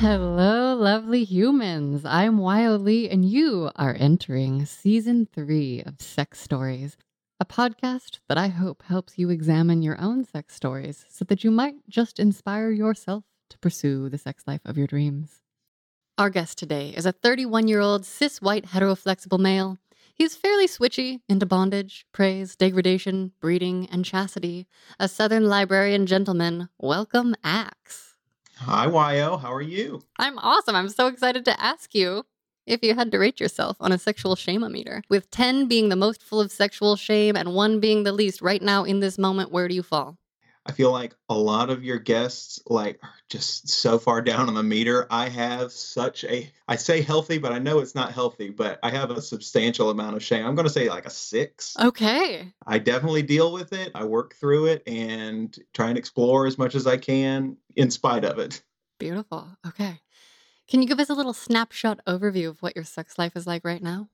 Hello, lovely humans. I'm Wyoh Lee, and you are entering season three of Sex Stories, a podcast that I hope helps you examine your own sex stories so that you might just inspire yourself to pursue the sex life of your dreams. Our guest today is a 31 year old cis white heteroflexible male. He's fairly switchy into bondage, praise, degradation, breeding, and chastity. A Southern librarian gentleman. Welcome, Axe. Hi, Yo. How are you? I'm awesome. I'm so excited to ask you if you had to rate yourself on a sexual shame meter, with 10 being the most full of sexual shame and 1 being the least. Right now, in this moment, where do you fall? I feel like a lot of your guests like are just so far down on the meter. I have such a I say healthy, but I know it's not healthy, but I have a substantial amount of shame. I'm going to say like a 6. Okay. I definitely deal with it. I work through it and try and explore as much as I can in spite of it. Beautiful. Okay. Can you give us a little snapshot overview of what your sex life is like right now?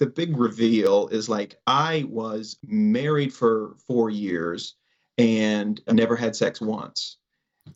The big reveal is like I was married for 4 years and I never had sex once.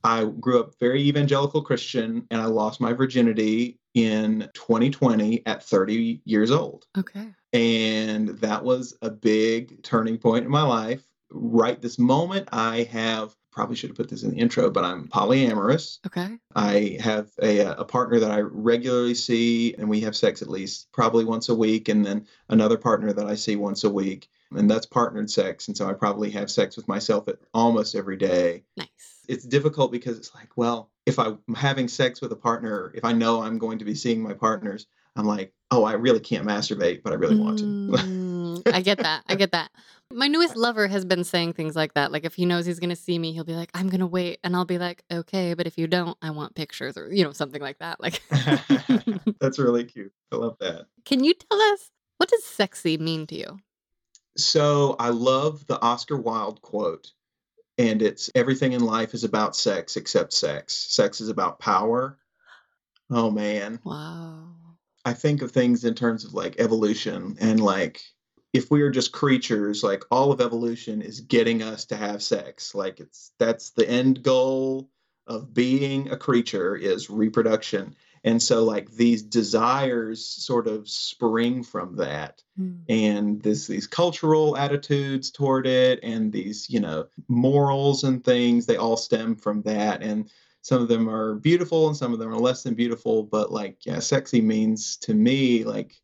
I grew up very evangelical Christian and I lost my virginity in 2020 at 30 years old. Okay. And that was a big turning point in my life. Right this moment, I have probably should have put this in the intro, but I'm polyamorous. Okay. I have a, a partner that I regularly see, and we have sex at least probably once a week, and then another partner that I see once a week and that's partnered sex. And so I probably have sex with myself at almost every day. Nice. It's difficult because it's like, well, if I'm having sex with a partner, if I know I'm going to be seeing my partners, I'm like, oh, I really can't masturbate, but I really want to. Mm, I get that. I get that. My newest lover has been saying things like that. Like if he knows he's going to see me, he'll be like, "I'm going to wait," and I'll be like, "Okay, but if you don't, I want pictures or you know something like that." Like That's really cute. I love that. Can you tell us what does sexy mean to you? So I love the Oscar Wilde quote, and it's everything in life is about sex except sex. Sex is about power. Oh man. Wow. I think of things in terms of like evolution and like if we are just creatures, like all of evolution is getting us to have sex. Like it's that's the end goal of being a creature is reproduction and so like these desires sort of spring from that. Mm. and this these cultural attitudes toward it and these you know morals and things they all stem from that. And some of them are beautiful and some of them are less than beautiful. But like yeah sexy means to me like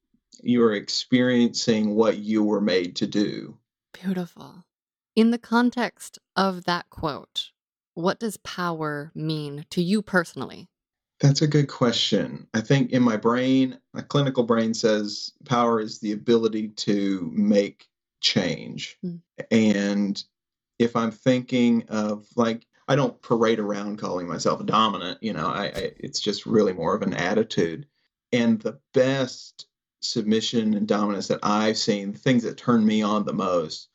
you're experiencing what you were made to do. Beautiful. In the context of that quote what does power mean to you personally that's a good question. I think in my brain, my clinical brain says power is the ability to make change. Mm. And if I'm thinking of like, I don't parade around calling myself a dominant, you know, I, I it's just really more of an attitude. And the best submission and dominance that I've seen, things that turn me on the most,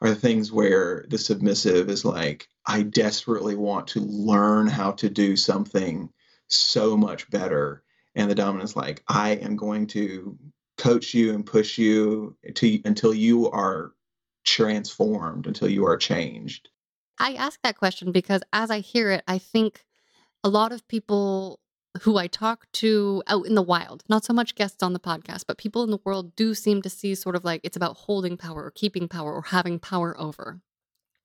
are the things where the submissive is like, I desperately want to learn how to do something so much better. And the dominant is like, I am going to coach you and push you to until you are transformed, until you are changed. I ask that question because as I hear it, I think a lot of people who I talk to out in the wild, not so much guests on the podcast, but people in the world do seem to see sort of like it's about holding power or keeping power or having power over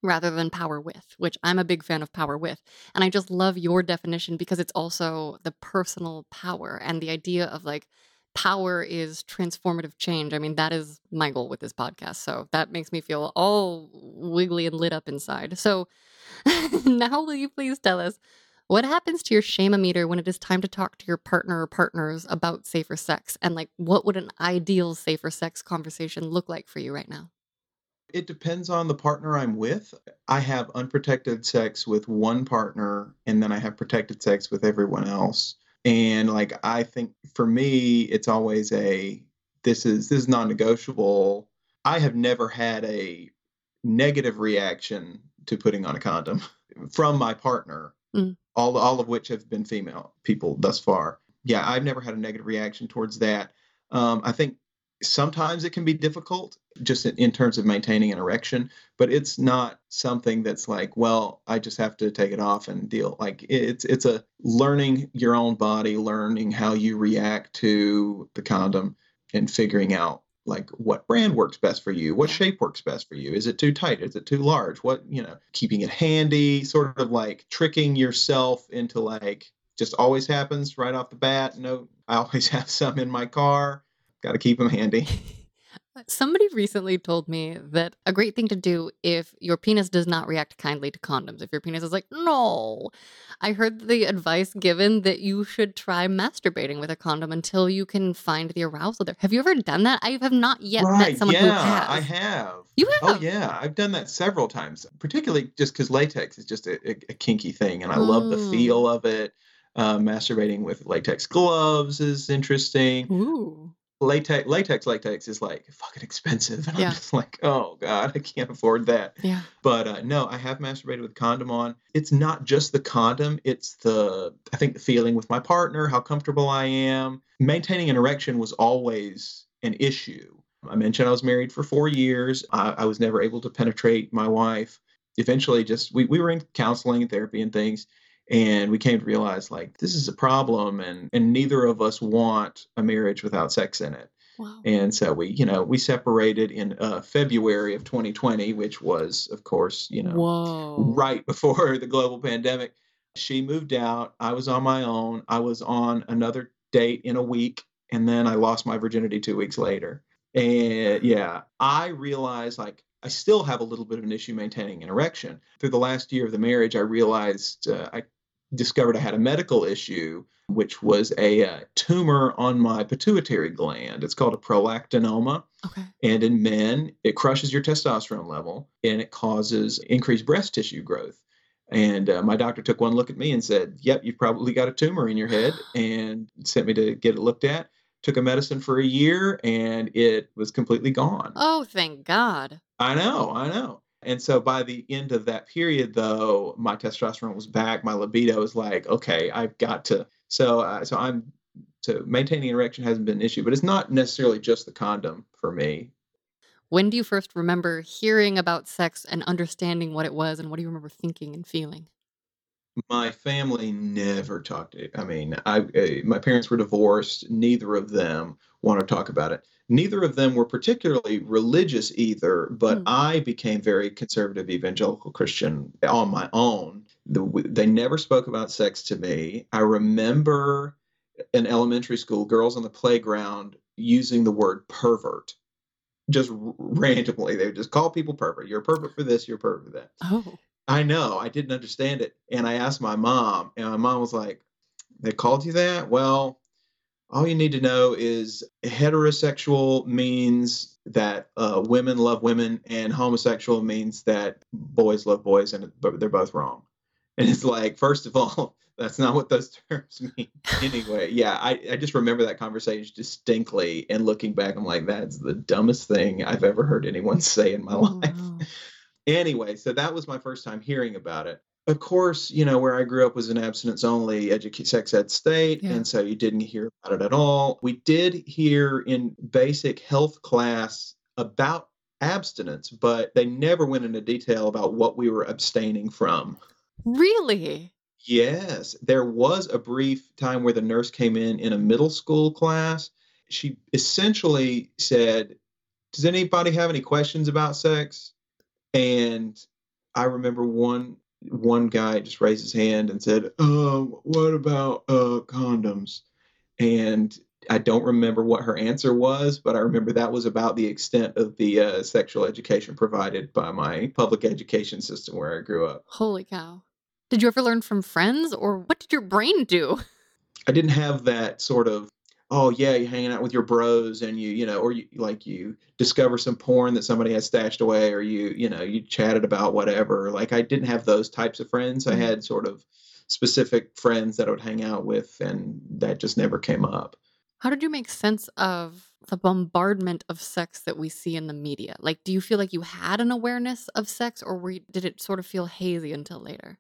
rather than power with, which I'm a big fan of power with. And I just love your definition because it's also the personal power and the idea of like power is transformative change. I mean, that is my goal with this podcast. So that makes me feel all wiggly and lit up inside. So now, will you please tell us what happens to your shame-o-meter when it is time to talk to your partner or partners about safer sex? And like, what would an ideal safer sex conversation look like for you right now? It depends on the partner I'm with. I have unprotected sex with one partner, and then I have protected sex with everyone else and like i think for me it's always a this is this is non-negotiable i have never had a negative reaction to putting on a condom from my partner mm. all all of which have been female people thus far yeah i've never had a negative reaction towards that um, i think sometimes it can be difficult just in, terms of maintaining an erection but it's not something that's like well i just have to take it off and deal like it's it's a learning your own body learning how you react to the condom and figuring out like what brand works best for you what shape works best for you. Is it too tight? Is it too large? What you know keeping it handy sort of like tricking yourself into like just always happens right off the bat. No i always have some in my car. Got to keep them handy. Somebody recently told me that a great thing to do if your penis does not react kindly to condoms, if your penis is like, no, I heard the advice given that you should try masturbating with a condom until you can find the arousal there. Have you ever done that? I have not yet right, met someone yeah, who has. I have. You oh, have? Oh, yeah. I've done that several times, particularly just because latex is just a, a, a, kinky thing and I mm. love the mm. feel of it. Uh, masturbating with latex gloves is interesting. Ooh latex latex latex is like fucking expensive. And yeah. i'm just like oh god i can't afford that. Yeah. But uh, no i have masturbated with condom on. It's not just the condom it's the i think the feeling with my partner how comfortable i am. Maintaining an erection was always an issue. I mentioned i was married for four years. I, I was never able to penetrate my wife. Eventually just we, we were in counseling and therapy and things and we came to realize like this is a problem and and neither of us want a marriage without sex in it wow. and so we you know we separated in uh, february of 2020 which was of course you know Whoa. right before the global pandemic she moved out i was on my own i was on another date in a week and then i lost my virginity two weeks later and yeah i realized like I still have a little bit of an issue maintaining an erection. Through the last year of the marriage, I realized uh, I discovered I had a medical issue, which was a, a, uh, tumor on my pituitary gland. It's called a prolactinoma. Okay. And in men, it crushes your testosterone level and it causes increased breast tissue growth. And uh, my doctor took one look at me and said, Yep, you've probably got a tumor in your head, and sent me to get it looked at. Took a medicine for a year and it was completely gone. Oh, thank God. I know, I know. And so by the end of that period, though, my testosterone was back. My libido was like, okay, I've got to. So, uh, so I'm so maintaining erection hasn't been an issue, but it's not necessarily just the condom for me. When do you first remember hearing about sex and understanding what it was, and what do you remember thinking and feeling? My family never talked. to I mean, I, I my parents were divorced. Neither of them want to talk about it neither of them were particularly religious either, but mm. I became very conservative evangelical Christian on my own. The, they never spoke about sex to me. I remember in elementary school, girls on the playground using the word pervert just randomly. They would just call people pervert. You're a pervert for this, you're a pervert for that. Oh. I know. I didn't understand it. And I asked my mom, and my mom was like, They called you that? Well, all you need to know is heterosexual means that uh, women love women and homosexual means that boys love boys and but they're both wrong. And it's like, first of all, that's not what those terms mean. anyway, yeah, I, I just remember that conversation distinctly. And looking back, I'm like, that's the dumbest thing I've ever heard anyone say in my Oh, life. wow. Anyway, so that was my first time hearing about it. Of course, you know, where I grew up was an abstinence only educa- sex ed state. Yeah. And so you didn't hear about it at all. We did hear in basic health class about abstinence, but they never went into detail about what we were abstaining from. Really? Yes, there was a brief time where the nurse came in in a middle school class. She essentially said, Does anybody have any questions about sex? And I remember one one guy just raised his hand and said, um, what about uh condoms? And I don't remember what her answer was, but I remember that was about the extent of the uh, sexual education provided by my public education system where I grew up. Holy cow. Did you ever learn from friends or what did your brain do? I didn't have that sort of oh yeah you're hanging out with your bros and you you know or you like you discover some porn that somebody has stashed away or you you know you chatted about whatever like I didn't have those types of friends I Mhm. had sort of specific friends that I would hang out with and that just never came up How did you make sense of the bombardment of sex that we see in the media? Like, do you feel like you had an awareness of sex or were you, did it sort of feel hazy until later?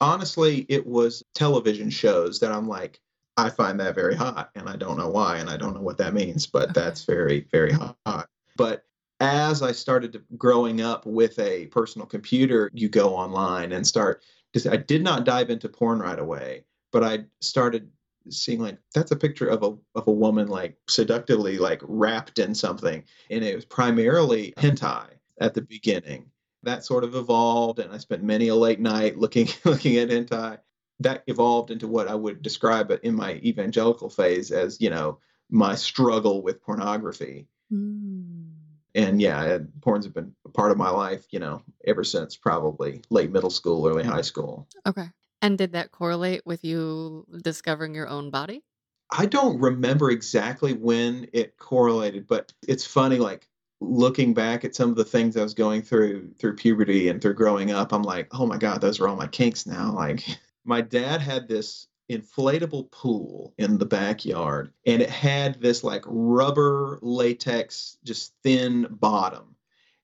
honestly it was television shows that I'm like I find that very hot and I don't know why and I don't know what that means but Okay. that's very very hot but as I started to, growing up with a personal computer you go online and start I did not dive into porn right away but I started seeing like that's a picture of a of a woman like seductively like wrapped in something and it was primarily hentai at the beginning that sort of evolved and I spent many a late night looking looking at hentai that evolved into what I would describe it in my evangelical phase as, you know, my struggle with pornography. Mm. And yeah, porns have been a part of my life, you know, ever since probably late middle school, early high school. Okay. And did that correlate with you discovering your own body? I don't remember exactly when it correlated, but it's funny like looking back at some of the things I was going through through puberty and through growing up, I'm like, oh my God, those are all my kinks now. Like my dad had this inflatable pool in the backyard and it had this like rubber latex, just thin bottom.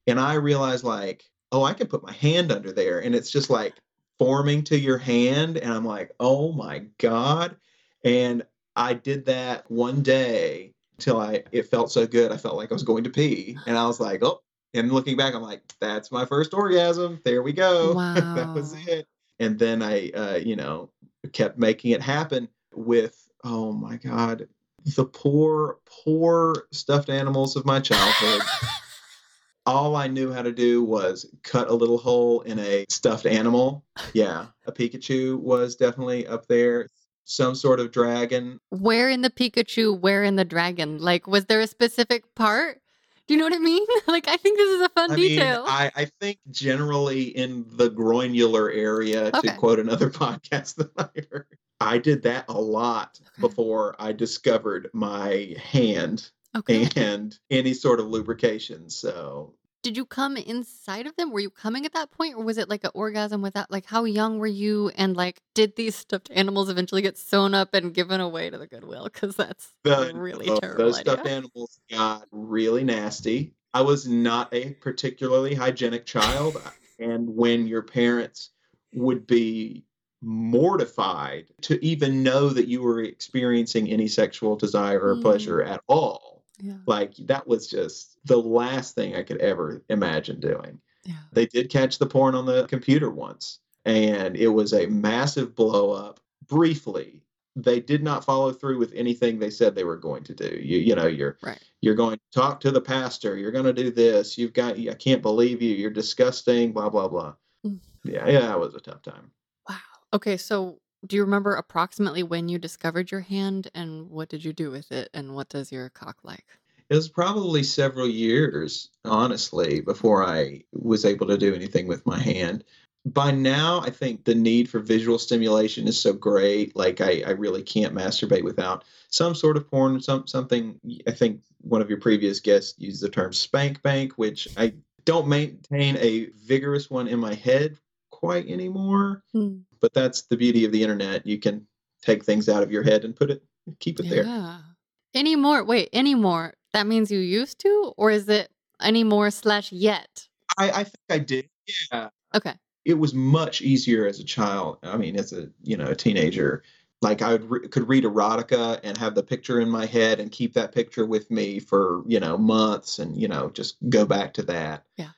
And I realized like, oh, I can put my hand under there and it's just like forming to your hand. And I'm like, oh my God. And I did that one day till I it felt so good. I felt like I was going to pee. And I was like, oh, and looking back, I'm like, that's my first orgasm. There we go. wow. that was it. And then I uh, you know, kept making it happen with oh my God, the poor, poor stuffed animals of my childhood. All I knew how to do was cut a little hole in a stuffed animal. Yeah, a Pikachu was definitely up there. Some sort of dragon. Where in the Pikachu, where in the dragon? Like, was there a specific part? Do you know what I mean? like, I think this is a fun I mean, detail. I, I think generally in the groinular area, okay. to quote another podcast that I heard, I did that a lot Okay. before I discovered my hand okay. and any sort of lubrication. So Did you come inside of them? Were you coming at that point, or was it like an orgasm without? Like, how young were you? And like, did these stuffed animals eventually get sewn up and given away to the Goodwill? Because that's the, really uh, terrible those idea. stuffed animals got really nasty. I was not a particularly hygienic child. and when your parents would be mortified to even know that you were experiencing any sexual desire or Mm. pleasure at all, Yeah. like that was just the last thing I could ever imagine doing. Yeah. They did catch the porn on the computer once, and it was a massive blow up. Briefly, they did not follow through with anything they said they were going to do. You, you know, you're Right. you're going to talk to the pastor. You're going to do this. You've got. I can't believe you. You're disgusting. Blah blah blah. Mm. Yeah, yeah, that was a tough time. Wow. Okay. So, do you remember approximately when you discovered your hand, and what did you do with it, and what does your cock like? It was probably several years, honestly, before I was able to do anything with my hand. by now, I think the need for visual stimulation is so great. Like I, I really can't masturbate without some sort of porn. Some something. I think one of your previous guests used the term spank bank, which I don't maintain a vigorous one in my head quite anymore. Hmm. But that's the beauty of the internet. You can take things out of your head and put it, keep it there. Yeah. Anymore. Wait, anymore. That means you used to, or is it anymore slash yet? I, I think I did. Yeah. Okay. it was much easier as a child. I mean, as a you know a teenager, like I would re- could read erotica and have the picture in my head and keep that picture with me for you know months and you know just go back to that. Yeah.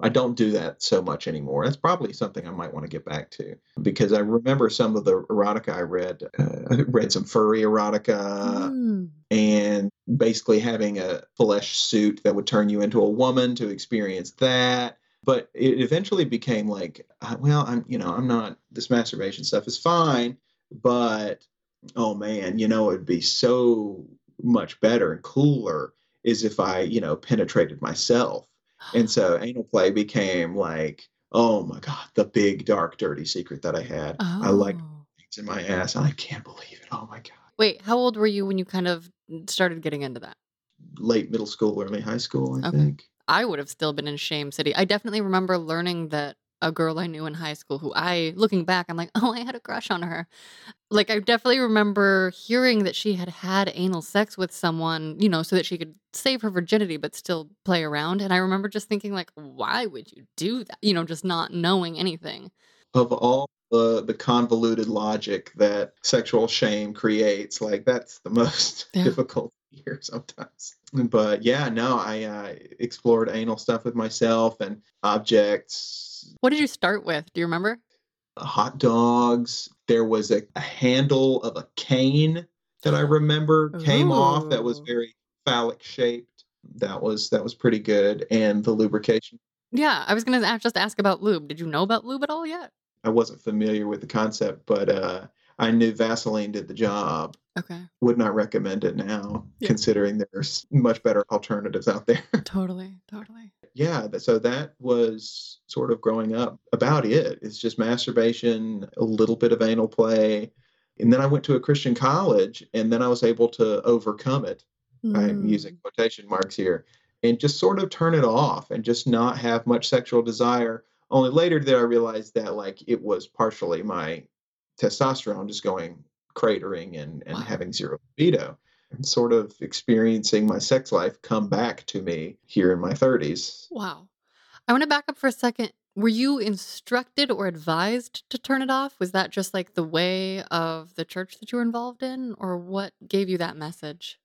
I don't do that so much anymore. That's probably something I might want to get back to because I remember some of the erotica I read. Uh, I read some furry erotica Mm. and basically having a flesh suit that would turn you into a woman to experience that but it eventually became like uh, well i'm you know i'm not this masturbation stuff is fine but oh man you know it'd be so much better and cooler is if i you know penetrated myself and so anal play became like oh my god the big dark dirty secret that i had i like Oh. things in my ass i can't believe it oh my god Wait, how old were you when you kind of started getting into that? late middle school, early high school, I Okay. think. I would have still been in Shame City. I definitely remember learning that a girl I knew in high school who I, looking back, I'm like, oh, I had a crush on her. Like, I definitely remember hearing that she had had anal sex with someone, you know, so that she could save her virginity but still play around. And I remember just thinking, like, why would you do that? You know, just not knowing anything. Of all the the convoluted logic that sexual shame creates, like that's the most Yeah. difficult here sometimes. But yeah, no, I uh, explored anal stuff with myself and objects, What did you start with? Do you remember? hot dogs. There was a, a handle of a cane that I remember came off that was very phallic shaped. That was that was pretty good, and the lubrication. Yeah, I was going to ask, just ask about lube. Did you know about lube at all yet? I wasn't familiar with the concept, but uh, I knew Vaseline did the job. Okay. Would not recommend it now, Yeah. considering there's much better alternatives out there. Totally. Totally. Yeah, so that was sort of growing up about it. It's just masturbation, a little bit of anal play. And then I went to a Christian college, and then I was able to overcome it. I'm Mm. using quotation marks here, and just sort of turn it off and just not have much sexual desire. Only later did I realize that like it was partially my testosterone just going cratering and, and Wow. having zero libido. And sort of experiencing my sex life come back to me here in my 30s. Wow. I want to back up for a second. Were you instructed or advised to turn it off? Was that just like the way of the church that you were involved in, or what gave you that message?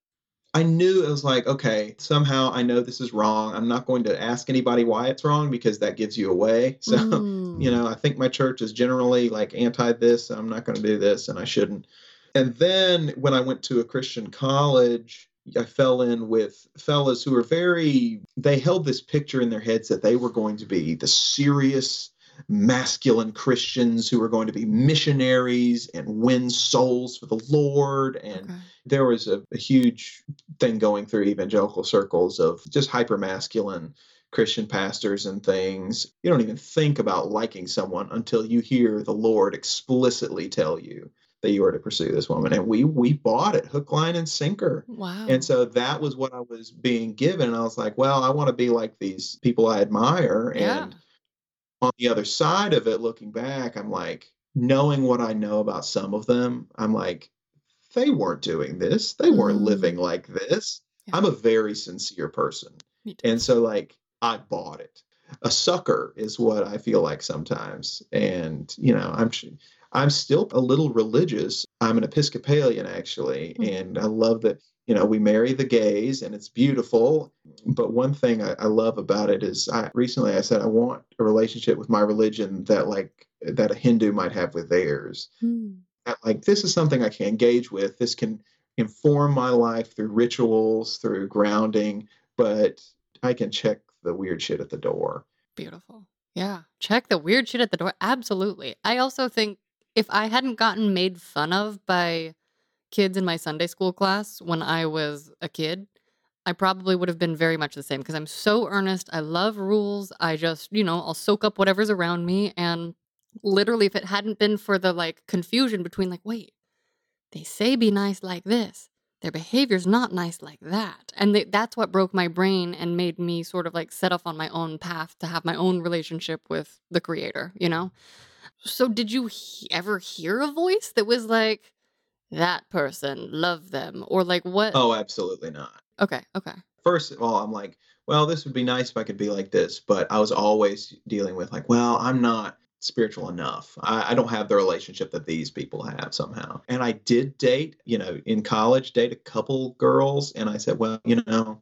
I knew it was like, okay, somehow I know this is wrong. I'm not going to ask anybody why it's wrong because that gives you away. So Mm. you know, I think my church is generally like anti this. I'm not going to do this, and I shouldn't. And then when I went to a Christian college, I fell in with fellas who were very, they held this picture in their heads that they were going to be the serious, masculine Christians who were going to be missionaries and win souls for the Lord. And Okay. there was a, a huge thing going through evangelical circles of just hyper masculine Christian pastors and things. You don't even think about liking someone until you hear the Lord explicitly tell you that you were to pursue this woman. And we we bought it hook, line, and sinker. Wow. And so that was what I was being given. And I was like, well, I want to be like these people I admire. yeah. And on the other side of it, looking back, I'm like, knowing what I know about some of them, I'm like, they weren't doing this. They weren't Mm. living like this. Yeah. I'm a very sincere person. And so, like, I bought it. A sucker is what I feel like sometimes. And, you know, I'm. I'm still a little religious. I'm an Episcopalian, actually, Mm. and I love that, you know, we marry the gays and it's beautiful. But one thing I, I love about it is I recently I said I want a relationship with my religion that like that a Hindu might have with theirs. Mm. That, like this is something I can engage with. This can inform my life through rituals, through grounding, but I can check the weird shit at the door. Beautiful. Yeah. Check the weird shit at the door. Absolutely. I also think if I hadn't gotten made fun of by kids in my Sunday school class when I was a kid, I probably would have been very much the same because I'm so earnest. I love rules. I just, you know, I'll soak up whatever's around me. And literally, if it hadn't been for the like confusion between like, wait, they say be nice like this, their behavior's not nice like that, and they, that's what broke my brain and made me sort of like set off on my own path to have my own relationship with the creator. You know. So, did you he- ever hear a voice that was like, that person, love them, or like what? Oh, absolutely not. Okay, okay. First of all, I'm like, well, this would be nice if I could be like this, but I was always dealing with like, well, I'm not spiritual enough. I, I don't have the relationship that these people have somehow. And I did date, you know, in college, date a couple girls, and I said, well, you know,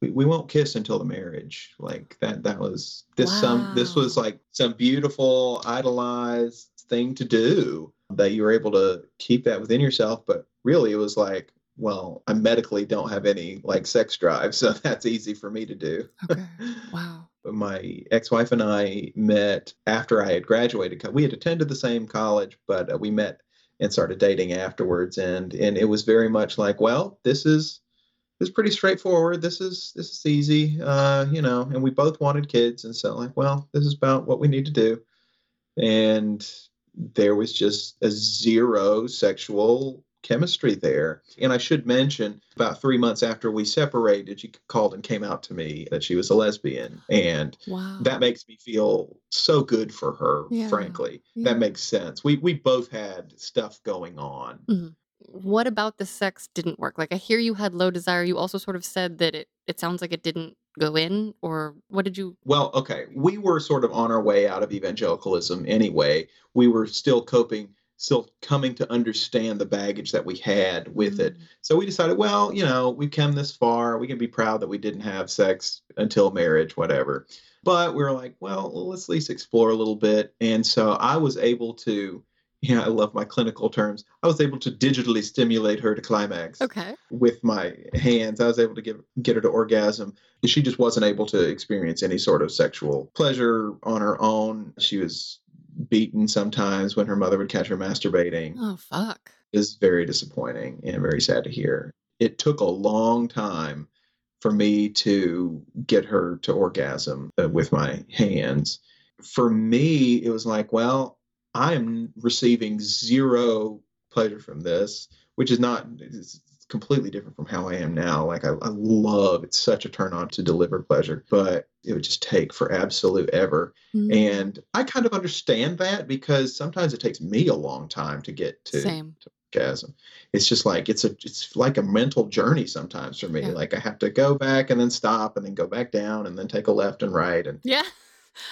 we, we won't kiss until the marriage. Like that that was this some this was like some beautiful idolized thing to do that you were able to keep that within yourself, but really it was like well, I medically don't have any like sex drive, so that's easy for me to do. Okay. Wow. My ex-wife and I met after I had graduated. We had attended the same college, but uh, we met and started dating afterwards, and and it was very much like, well, this is is pretty straightforward. This is this is easy, uh, you know. And we both wanted kids, and so like, well, this is about what we need to do. And there was just a zero sexual chemistry there. And I should mention, about three months after we separated, she called and came out to me that she was a lesbian. And Wow. that makes me feel so good for her, Yeah, frankly. yeah. That makes sense. We we both had stuff going on. Mhm. What about the sex didn't work? Like I hear you had low desire. You also sort of said that it it sounds like it didn't go in or what did you Well, okay, we were sort of on our way out of evangelicalism anyway. We were still coping, still coming to understand the baggage that we had with it. Mm. So we decided, well, you know, we've come this far. We can be proud that we didn't have sex until marriage, whatever. But we were like, well, let's at least explore a little bit. And so I was able to, yeah, I love my clinical terms. I was able to digitally stimulate her to climax Okay. with my hands. I was able to give, get her to orgasm. She just wasn't able to experience any sort of sexual pleasure on her own. She was beaten sometimes when her mother would catch her masturbating Oh fuck. is very disappointing and very sad to hear. It took a long time for me to get her to orgasm uh, with my hands. For me, it was like, well, I am receiving zero pleasure from this, which is not it's completely different from how I am now. Like I, I love it's such a turn on to deliver pleasure, but it would just take for absolute ever. Mm. And I kind of understand that because sometimes it takes me a long time to get to Same. orgasm. It's just like it's a it's like a mental journey sometimes for me. Yeah. Like I have to go back and then stop and then go back down and then take a left and right and Yeah.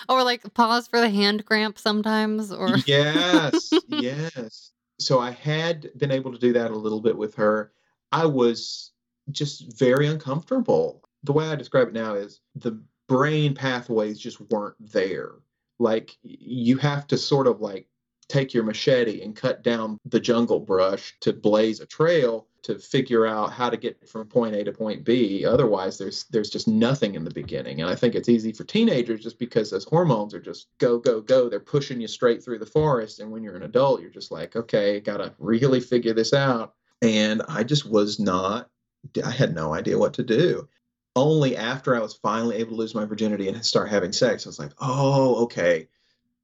Or like pause for the hand cramp sometimes or yes, yes. So I had been able to do that a little bit with her. I was just very uncomfortable. The way I describe it now is the brain pathways just weren't there. Like you have to sort of like take your machete and cut down the jungle brush to blaze a trail to figure out how to get from point A to point B. Otherwise, there's there's just nothing in the beginning. And I think it's easy for teenagers just because those hormones are just go go go. They're pushing you straight through the forest. And when you're an adult, you're just like, okay, gotta really figure this out. And I just was not. I had no idea what to do. Only after I was finally able to lose my virginity and start having sex, I was like, oh, okay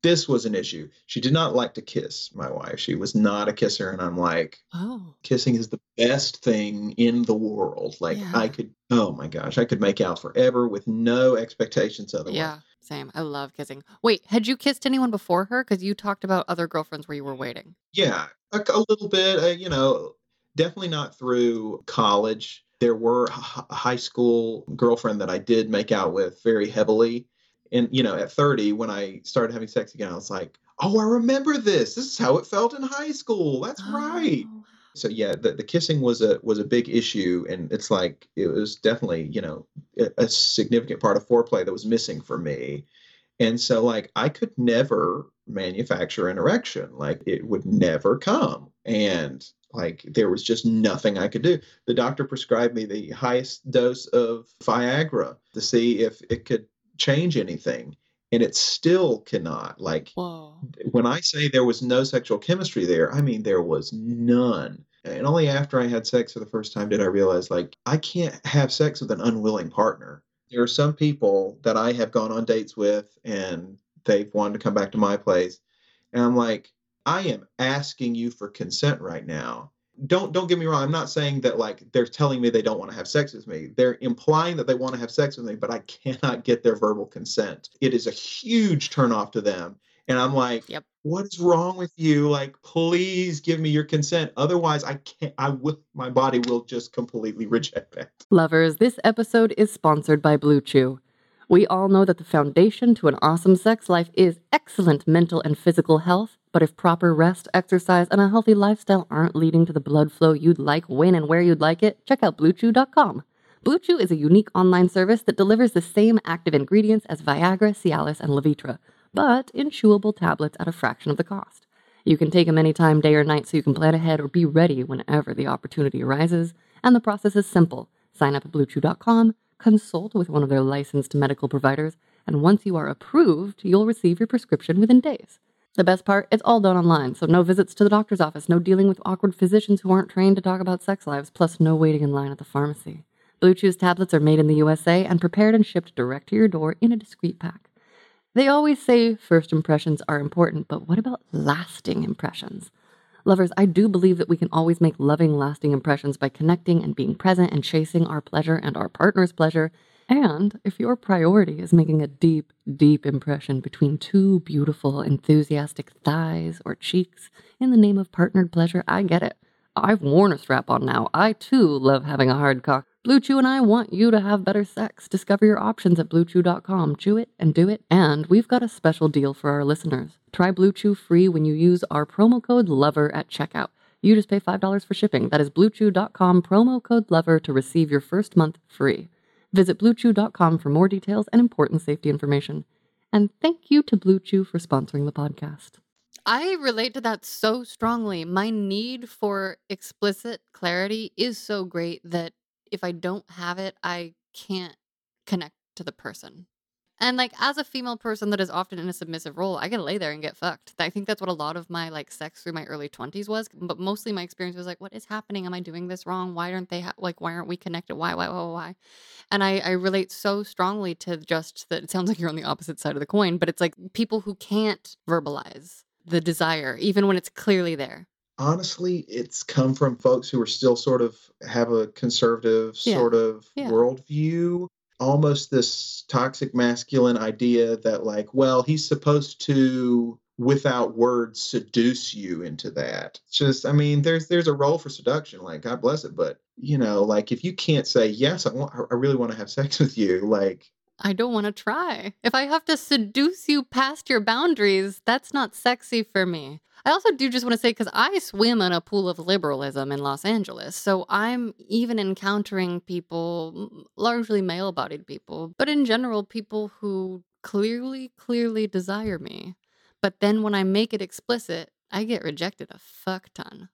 this was an issue. She did not like to kiss my wife. She was not a kisser. And I'm like, Oh. kissing is the best thing in the world. Like, Yeah. I could, oh my gosh, I could make out forever with no expectations otherwise. Yeah. Same. I love kissing. Wait, had you kissed anyone before her? Because you talked about other girlfriends where you were waiting. Yeah, a, a little bit, uh, you know, definitely not through college. There were a high school girlfriend that I did make out with very heavily. And, you know, at 30, when I started having sex again, I was like, oh, I remember this. This is how it felt in high school. That's right. Oh, So yeah, the, the kissing was a was a big issue, and it's like it was definitely you know a, a significant part of foreplay that was missing for me, and so like I could never manufacture an erection, like it would never come, and like there was just nothing I could do. The doctor prescribed me the highest dose of Viagra to see if it could change anything, and it still cannot. Like Whoa. when I say there was no sexual chemistry there, I mean there was none. And only after I had sex for the first time did I realize like I can't have sex with an unwilling partner. There are some people that I have gone on dates with and they've wanted to come back to my place And I'm like, I am asking you for consent right now. Don't don't get me wrong. I'm not saying that like they're telling me they don't want to have sex with me. They're implying that they want to have sex with me, but I cannot get their verbal consent. It is a huge turnoff to them. And I'm like, Yep. what is wrong with you? Like, please give me your consent. Otherwise, I can't. I will. My body will just completely reject that. Lovers, this episode is sponsored by Blue Chew. We all know that the foundation to an awesome sex life is excellent mental and physical health, but if proper rest, exercise, and a healthy lifestyle aren't leading to the blood flow you'd like when and where you'd like it, check out BlueChew.com. BlueChew is a unique online service that delivers the same active ingredients as Viagra, Cialis, and Levitra, but in chewable tablets at a fraction of the cost. You can take them anytime, day or night, so you can plan ahead or be ready whenever the opportunity arises. And the process is simple. Sign up at BlueChew.com, consult with one of their licensed medical providers, and once you are approved, you'll receive your prescription within days. The best part, it's all done online, so no visits to the doctor's office, no dealing with awkward physicians who aren't trained to talk about sex lives, plus no waiting in line at the pharmacy. Blue Chew's tablets are made in the USA and prepared and shipped direct to your door in a discreet pack. They always say first impressions are important, but what about lasting impressions? Lovers, I do believe that we can always make loving, lasting impressions by connecting and being present and chasing our pleasure and our partner's pleasure. And if your priority is making a deep, deep impression between two beautiful, enthusiastic thighs or cheeks in the name of partnered pleasure, I get it. I've worn a strap on now. I too love having a hard cock. Blue Chew and I want you to have better sex. Discover your options at bluechew.com. Chew it and do it. And we've got a special deal for our listeners. Try Blue Chew free when you use our promo code LOVER at checkout. You just pay $5 for shipping. That is bluechew.com promo code LOVER to receive your first month free. Visit bluechew.com for more details and important safety information. And thank you to Blue Chew for sponsoring the podcast. I relate to that so strongly. My need for explicit clarity is so great that if I don't have it, I can't connect to the person. And like as a female person that is often in a submissive role, I can lay there and get fucked. I think that's what a lot of my like sex through my early 20s was, but mostly my experience was like what is happening? Am I doing this wrong? Why aren't they ha- like why aren't we connected? Why why why why? And I I relate so strongly to just that it sounds like you're on the opposite side of the coin, but it's like people who can't verbalize the desire even when it's clearly there. Honestly, it's come from folks who are still sort of have a conservative Yeah. sort of Yeah. worldview. Almost this toxic masculine idea that, like, well, he's supposed to, without words, seduce you into that. It's just, I mean, there's there's a role for seduction. Like, God bless it, but you know, like, if you can't say yes, I want, I really want to have sex with you, like, I don't want to try. If I have to seduce you past your boundaries, that's not sexy for me. I also do just want to say because I swim in a pool of liberalism in Los Angeles. So I'm even encountering people, largely male bodied people, but in general, people who clearly, clearly desire me. But then when I make it explicit, I get rejected a fuck ton.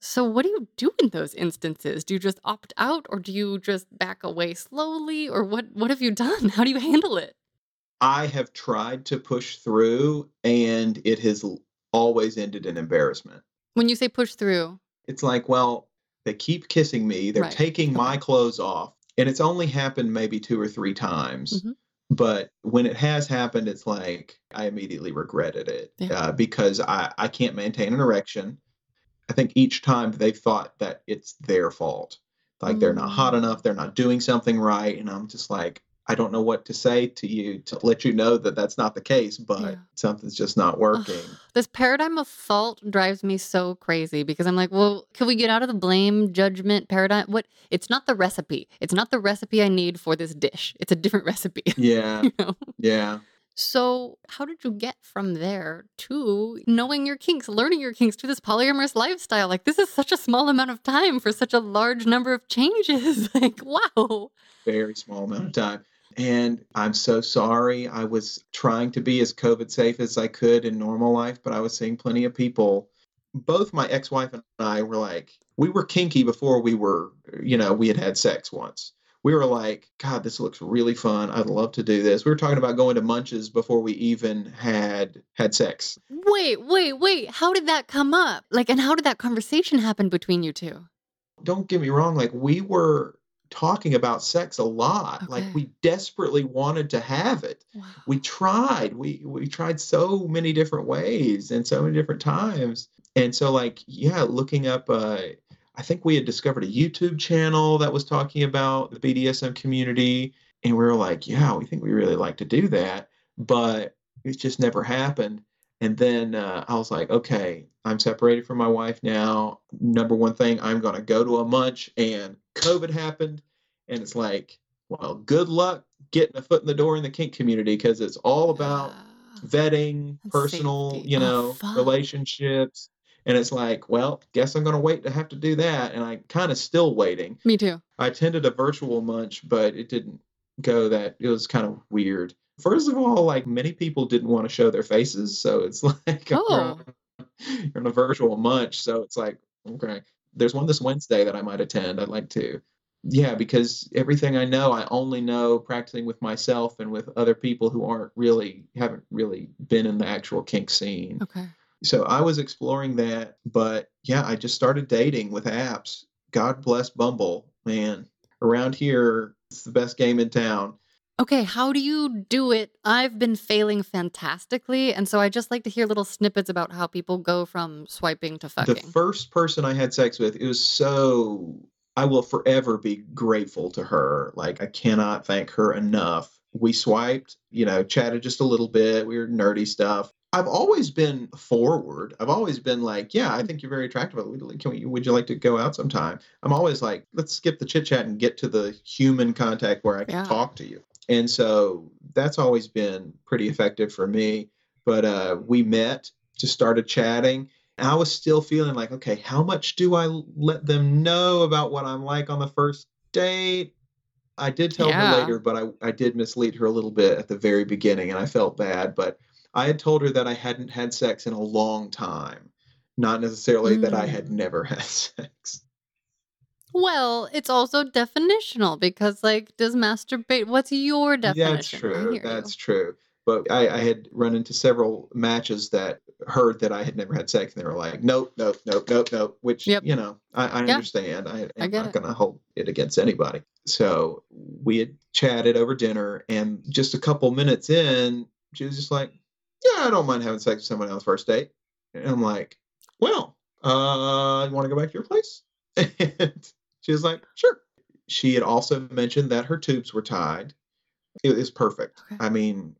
So what do you do in those instances? Do you just opt out or do you just back away slowly or what what have you done? How do you handle it? I have tried to push through, and it has always ended in embarrassment. When you say push through, It's like, well, they keep kissing me. They're Right. taking my clothes off. And it's only happened maybe two or three times. Mhm. But when it has happened, it's like I immediately regretted it Yeah. uh, because I, I can't maintain an erection. I think each time they've thought that it's their fault. Like they're not hot Mm. enough, they're not doing something right. And I'm just like, I don't know what to say to you to let you know that that's not the case, but Yeah. something's just not working. this paradigm of fault drives me so crazy because I'm like, well, can we get out of the blame judgment paradigm? What? It's not the recipe. It's not the recipe I need for this dish. It's a different recipe. yeah, you know? yeah. So, how did you get from there to knowing your kinks, learning your kinks to this polyamorous lifestyle? Like, this is such a small amount of time for such a large number of changes. like, wow. very small amount of time. And I'm so sorry. I was trying to be as COVID safe as I could in normal life, but I was seeing plenty of people. Both my ex wife and I were like, we were kinky before we were, you know, we had had sex once. We were like, God, this looks really fun. I'd love to do this. We were talking about going to Munches before we even had had sex. Wait, wait, wait. How did that come up? Like, and how did that conversation happen between you two? Don't get me wrong, like we were talking about sex a lot. Like we desperately wanted to have it. Wow. We tried. We we tried so many different ways and so many different times. And so like yeah, looking up uh I think we had discovered a YouTube channel that was talking about the BDSM community and we were like, yeah, we think we really like to do that, but it just never happened. And then uh, I was like, okay, I'm separated from my wife now. Number one thing, I'm going to go to a munch, and COVID happened. And it's like, well, good luck getting a foot in the door in the kink community because it's all about Yeah. vetting, personal, safety. you Oh, know, fuck. relationships. And it's like, well, guess I'm going to wait to have to do that. And I'm kind of still waiting. Me too. I attended a virtual munch, but it didn't go that it was kind of weird. First of all, like many people didn't want to show their faces, so it's like you're Oh. on- you're in a virtual munch, so it's like okay. There's one this Wednesday that I might attend. I'd like to. Yeah, because everything I know, I only know practicing with myself and with other people who aren't really haven't really been in the actual kink scene. Okay. So I was exploring that, but yeah, I just started dating with apps. God bless Bumble, man. Around here, it's the best game in town. Okay, how do you do it? I've been failing fantastically, and so I just like to hear little snippets about how people go from swiping to fucking. The first person I had sex with, it was so I will forever be grateful to her. Like I cannot thank her enough. We swiped, you know, chatted just a little bit. We were nerdy stuff. I've always been forward. I've always been like, yeah, I think you're very attractive. Would- Can we, would you like to go out sometime? I'm always like, let's skip the chit chat and get to the human contact where I can Yeah. talk to you. And so that's always been pretty effective for me. But uh, we met, just started chatting. And I was still feeling like, okay, how much do I let them know about what I'm like on the first date? I did tell Yeah. her later, but I, I did mislead her a little bit at the very beginning, and I felt bad. But I had told her that I hadn't had sex in a long time, not necessarily that I had Mm. never had sex. Well, it's also definitional because, like, does masturbate? What's your definition? That's true. That's true. But I, I had run into several matches that heard that I had never had sex, and they were like, "Nope, nope, nope, nope, nope." Which Yep. you know, I, I Yeah. understand. I, I I'm get not going to hold it against anybody. So we had chatted over dinner, and just a couple minutes in, she was just like, "Yeah, I don't mind having sex with someone else first date." And I'm like, "Well, uh, you want to go back to your place?" And she was like, "Sure." She had also mentioned that her tubes were tied. It was perfect. Okay. I mean,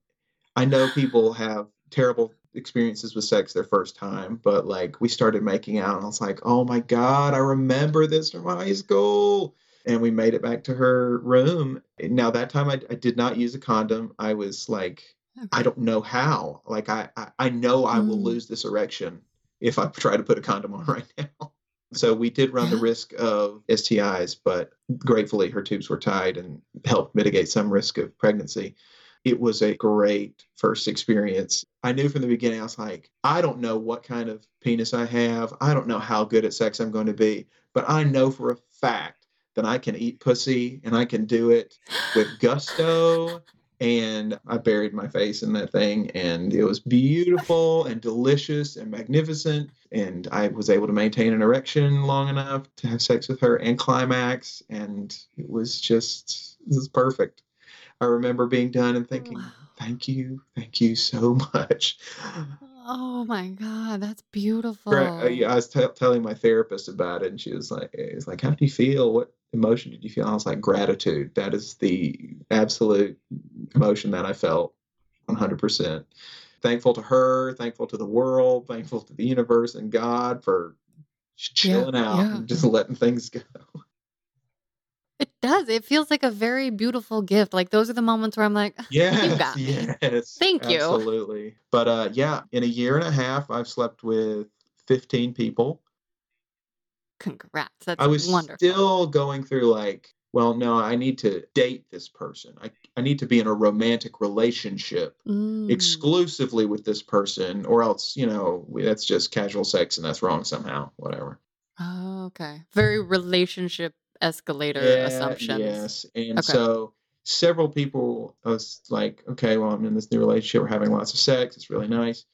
I know people have terrible experiences with sex their first time, but like we started making out, and I was like, "Oh my god, I remember this from high school." And we made it back to her room. Now that time, I, I did not use a condom. I was like, Okay. I don't know how. Like I, I, I know I will Mm. lose this erection if I try to put a condom on right now. So we did run the mm-hmm. risk of STIs, but gratefully her tubes were tied and helped mitigate some risk of pregnancy. It was a great first experience. I knew from the beginning, I was like, I don't know what kind of penis I have. I don't know how good at sex I'm going to be, but I know for a fact that I can eat pussy and I can do it with gusto. And I buried my face in that thing, and it was beautiful and delicious and magnificent. And I was able to maintain an erection long enough to have sex with her and climax. And it was just, it was perfect. I remember being done and thinking, Wow. thank you, thank you so much. Oh my god, that's beautiful. Gra- uh, I was t- telling my therapist about it, and she was like, "It's like, how do you feel? What emotion did you feel?" I was like, "Gratitude. That is the absolute emotion that I felt, 100 percent. Thankful to her, thankful to the world, thankful to the universe and God for just Yeah, chilling out yeah. and just letting things go." It does. It feels like a very beautiful gift. Like those are the moments where I'm like, Yes, got me. yes. Thank you. Absolutely. But uh, yeah, in a year and a half, I've slept with 15 people. congrats. That's I was wonderful. still going through like, well, no, I need to date this person. I, I need to be in a romantic relationship Mm. exclusively with this person, or else, you know, that's just casual sex and that's wrong somehow. Whatever. Oh, okay. Very relationship escalator Yeah, assumptions. Yes. And Okay. so several people, I was like, okay, well, I'm in this new relationship. We're having lots of sex. It's really nice.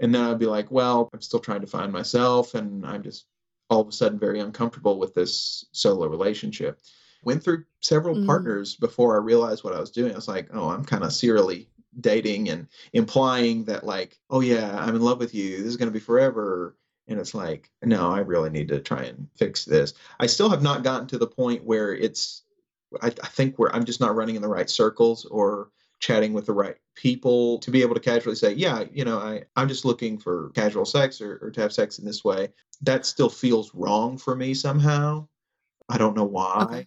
And then I'd be like, well, I'm still trying to find myself. And I'm just all of a sudden very uncomfortable with this solo relationship. Went through several Mm. partners before I realized what I was doing. I was like, oh, I'm kind of serially dating and implying that, like, oh, yeah, I'm in love with you. This is going to be forever. And it's like, no, I really need to try and fix this. I still have not gotten to the point where it's, I, I think where I'm just not running in the right circles or chatting with the right people to be able to casually say, yeah, you know, I, I'm just looking for casual sex or, or to have sex in this way. That still feels wrong for me somehow. I don't know why. Okay.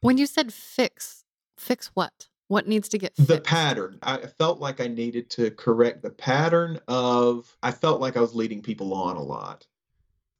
When you said fix, fix what? What needs to get fixed? The pattern. I felt like I needed to correct the pattern of, I felt like I was leading people on a lot.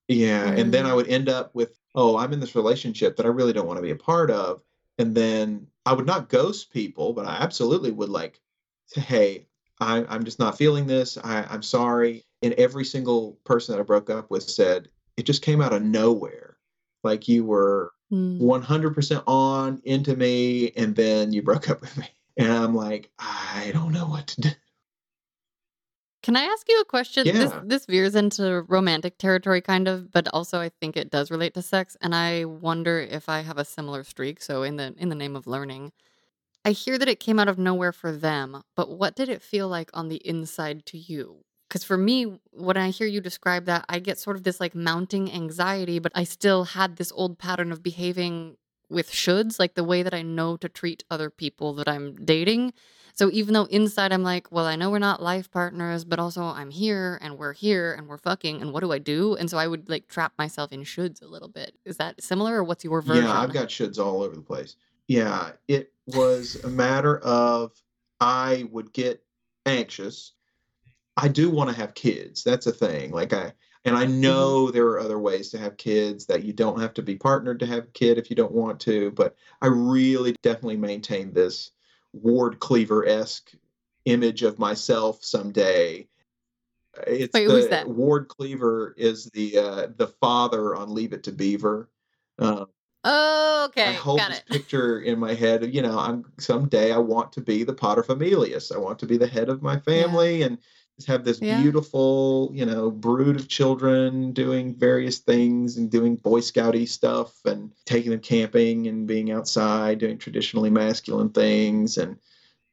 Yeah. And then I Mm. would end up with, oh, I'm in this relationship that I really don't want to be a part of. And then I would not ghost people, but I absolutely would like say, hey, I, I'm just not feeling this. I, I'm sorry. And every single person that I broke up with said, it just came out of nowhere. Like you were Mm. 100% on into me and then you broke up with me. And I'm like, I don't know what to do. Can I ask you a question? This this veers into romantic territory kind of, but also I think it does relate to sex and I wonder if I have a similar streak. So in the in the name of learning, I hear that it came out of nowhere for them, but what did it feel like on the inside to you? Cuz for me, when I hear you describe that, I get sort of this like mounting anxiety, but I still had this old pattern of behaving with shoulds, like the way that I know to treat other people that I'm dating. So even though inside I'm like, well, I know we're not life partners, but also I'm here and we're here and we're fucking and what do I do? And so I would like trap myself in shoulds a little bit. Is that similar or what's your version? Yeah, I've got shoulds all over the place. Yeah, it was a matter of I would get anxious. I do want to have kids. That's a thing. Like I and I Mhm. know there are other ways to have kids that you don't have to be partnered to have a kid if you don't want to, but I really definitely maintain this Ward Cleaver-esque image of myself someday. It's Wait, who's that? Ward Cleaver is the uh, the father on Leave It to Beaver. Uh, Oh, I hold got this it. picture in my head. of, You know, I'm someday I want to be the paterfamilias. I want to be the head of my Yeah. family and just have this Yeah. beautiful, you know, brood of children doing various things and doing Boy Scouty stuff and taking them camping and being outside doing traditionally masculine things and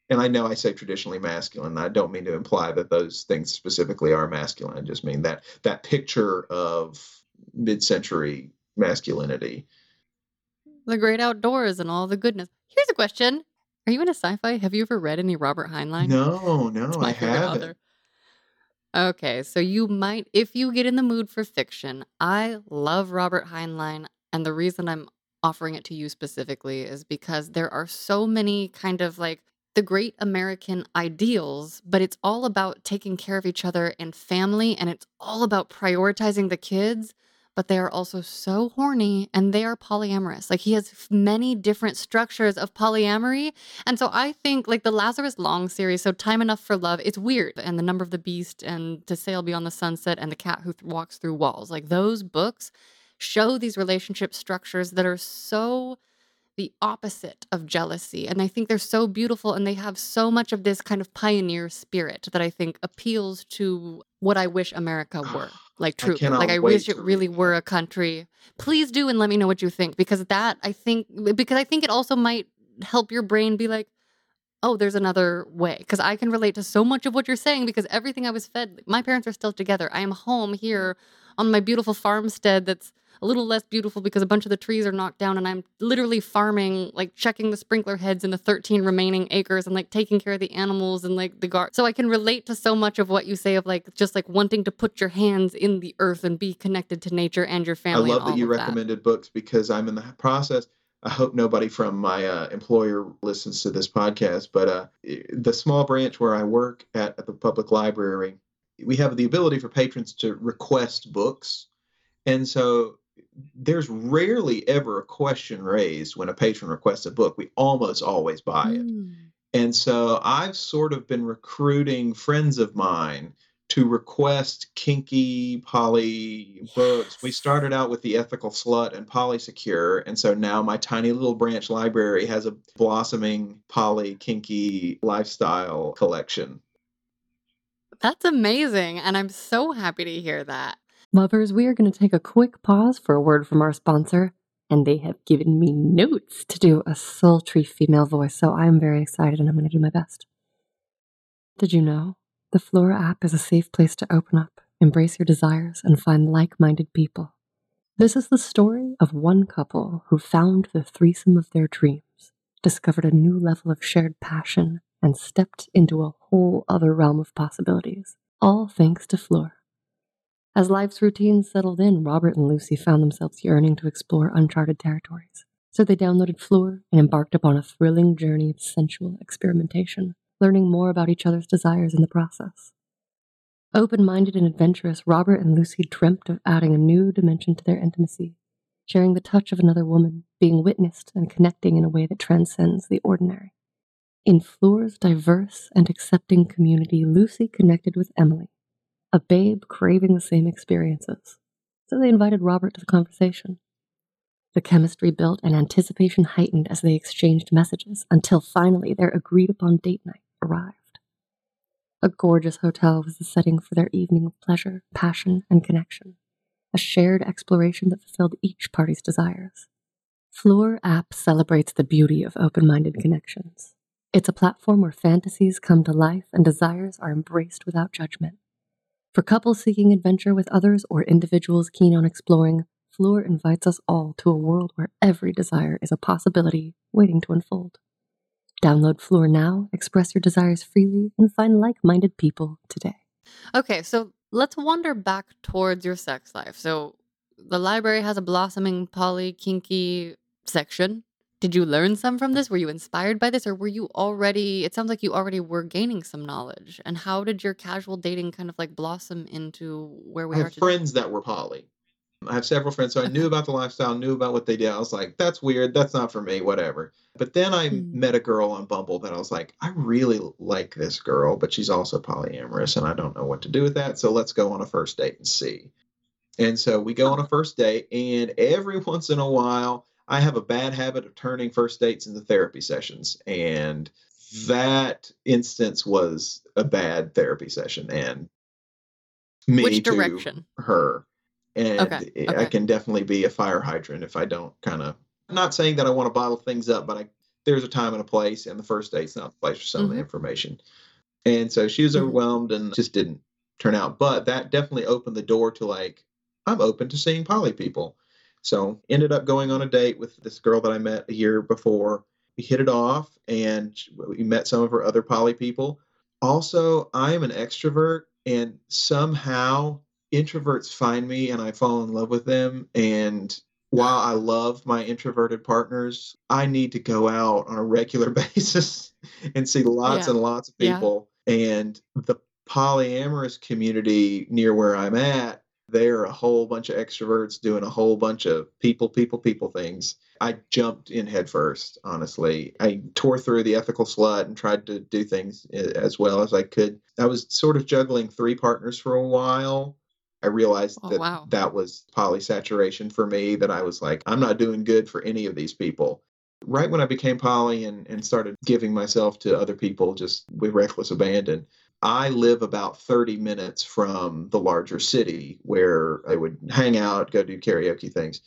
and I know I say traditionally masculine. I don't mean to imply that those things specifically are masculine. I just mean that that picture of mid-century masculinity. The great outdoors and all the goodness. Here's a question. Are you into sci-fi? Have you ever read any Robert Heinlein? No, no, I haven't. author. Okay, so you might, if you get in the mood for fiction, I love Robert Heinlein. And the reason I'm offering it to you specifically is because there are so many kind of like the great American ideals, but it's all about taking care of each other and family. And it's all about prioritizing the kids. But they are also so horny and they are polyamorous. Like he has many different structures of polyamory and so I think like the Lazarus Long series, so Time Enough for Love, it's weird. And The Number of the Beast and To Sail Beyond the Sunset and The Cat Who Th- Walks Through Walls, like those books show these relationship structures that are so the opposite of jealousy. And I think they're so beautiful and they have so much of this kind of pioneer spirit that I think appeals to what I wish America were. Like I. Like I wish it really were a country. Please do and let me know what you think because that I think because I think it also might help your brain be like, oh, there's another way. Because I can relate to so much of what you're saying because everything I was fed, my parents are still together. I am home here on my beautiful farmstead that's a little less beautiful because a bunch of the trees are knocked down and I'm literally farming, like checking the sprinkler heads in the 13 remaining acres and like taking care of the animals and like the garden. So I can relate to so much of what you say of like just like wanting to put your hands in the earth and be connected to nature and your family I love that you of that. recommended books because I'm in the process. I hope nobody from my uh, employer listens to this podcast, but uh, the small branch where I work at, at the public library, we have the ability for patrons to request books. And so there's rarely ever a question raised when a patron requests a book. We almost always buy it. Mm. And so I've sort of been recruiting friends of mine to request kinky poly books. We started out with The Ethical Slut and Polysecure. And so now my tiny little branch library has a blossoming poly kinky lifestyle collection. That's amazing. And I'm so happy to hear that. Lovers, we are going to take a quick pause for a word from our sponsor. and they have given me notes to do a sultry female voice, so I'm very excited and I'm going to do my best. Did you know the Flora app is a safe place to open up, embrace your desires, and find like minded people? This is the story of one couple who found the threesome of their dreams, discovered a new level of shared passion, and stepped into a whole other realm of possibilities, all thanks to Fleur. As life's routines settled in, Robert and Lucy found themselves yearning to explore uncharted territories. So they downloaded Fleur and embarked upon a thrilling journey of sensual experimentation, learning more about each other's desires in the process. Open minded and adventurous, Robert and Lucy dreamt of adding a new dimension to their intimacy, sharing the touch of another woman, being witnessed, and connecting in a way that transcends the ordinary. In Fleur's diverse and accepting community, Lucy connected with Emily, a babe craving the same experiences. So they invited Robert to the conversation. The chemistry built and anticipation heightened as they exchanged messages until finally their agreed upon date night arrived. A gorgeous hotel was the setting for their evening of pleasure, passion, and connection, a shared exploration that fulfilled each party's desires. Fleur app celebrates the beauty of open minded connections. It's a platform where fantasies come to life and desires are embraced without judgment. For couples seeking adventure with others or individuals keen on exploring, Fleur invites us all to a world where every desire is a possibility waiting to unfold. Download Fleur now, express your desires freely, and find like minded people today. Okay, so let's wander back towards your sex life. So the library has a blossoming poly kinky section. Did you learn some from this? Were you inspired by this? Or were you already, it sounds like you already were gaining some knowledge. And how did your casual dating kind of like blossom into where we I are have today? friends that were poly. I have several friends, so I knew about the lifestyle, knew about what they did. I was like, that's weird. That's not for me, whatever. But then I Mm. met a girl on Bumble that I was like, I really like this girl, but she's also polyamorous and I don't know what to do with that. So let's go on a first date and see. And so we go on a first date, and every once in a while, I have a bad habit of turning first dates into therapy sessions. And that instance was a bad therapy session. And me Which to her. And Okay, I okay. can definitely be a fire hydrant if I don't kind of. I'm not saying that I want to bottle things up, but I there's a time and a place, and the first date's not the place for some of the Mhm. information. And so she was Mhm. overwhelmed and just didn't turn out. But that definitely opened the door to like, I'm open to seeing poly people. So ended up going on a date with this girl that I met a year before. We hit it off and we met some of her other poly people. Also, I am an extrovert and somehow introverts find me and I fall in love with them. And while I love my introverted partners, I need to go out on a regular basis and see lots Yeah. and lots of Yeah. people. And the polyamorous community near where I'm at, they're a whole bunch of extroverts doing a whole bunch of people, people, people things. I jumped in headfirst, honestly. I tore through the ethical slut and tried to do things eh, as well as I could. I was sort of juggling three partners for a while. I realized Oh, that wow. that was polysaturation for me, that I was like, I'm not doing good for any of these people. Right when I became poly and, and started giving myself to other people just with reckless abandon, I live about 30 minutes from the larger city where I would hang out, go do karaoke things.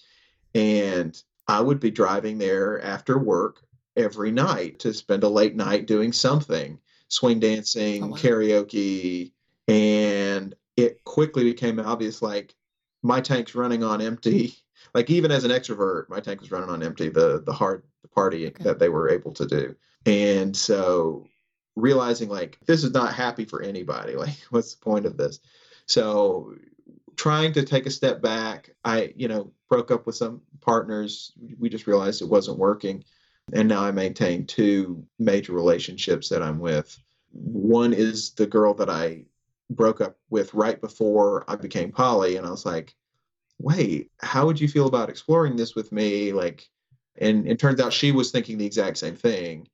And I would be driving there after work every night to spend a late night doing something swing dancing, Oh, wow. karaoke. And it quickly became obvious like my tank's running on empty. Like even as an extrovert, my tank was running on empty. The the hard the party Okay. that they were able to do, and so realizing like this is not happy for anybody. Like what's the point of this? So trying to take a step back, I you know broke up with some partners. We just realized it wasn't working, and now I maintain two major relationships that I'm with. One is the girl that I broke up with right before I became poly, and I was like, wait, how would you feel about exploring this with me? Like, and it turns out she was thinking the exact same thing.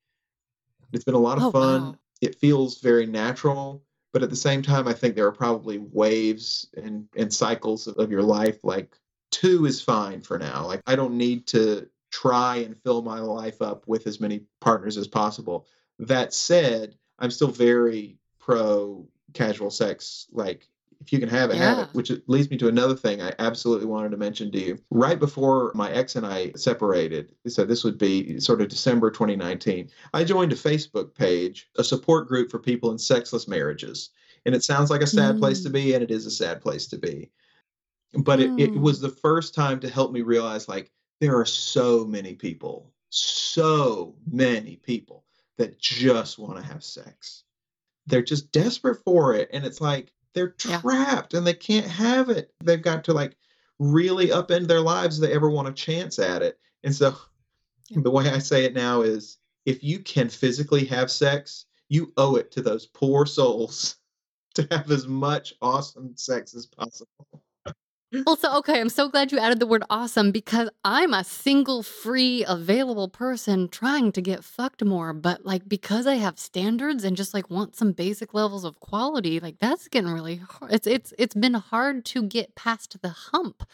It's been a lot of Oh, fun. wow. It feels very natural, but at the same time, I think there are probably waves and, and cycles of, of your life. Like, two is fine for now. Like, I don't need to try and fill my life up with as many partners as possible. That said, I'm still very pro casual sex. Like, if you can have it, have it. Which leads me to another thing I absolutely wanted to mention to you. Right before my ex and I separated, so this would be sort of December 2019, I joined a Facebook page, a support group for people in sexless marriages. And it sounds like a sad place to Mm. be, and it is a sad place to be. But it, it Mm. was the first time to help me realize like there are so many people, so many people that just want to have sex. They're just desperate for it. And it's like they're Yeah. trapped and they can't have it. They've got to like really upend their lives if they ever want a chance at it. And so Yeah. the way I say it now is if you can physically have sex, you owe it to those poor souls to have as much awesome sex as possible. Also, okay, I'm so glad you added the word awesome because I'm a single, free, available person trying to get fucked more. But like, because I have standards and just like want some basic levels of quality, like that's getting really hard. It's it's it's been hard to get past the hump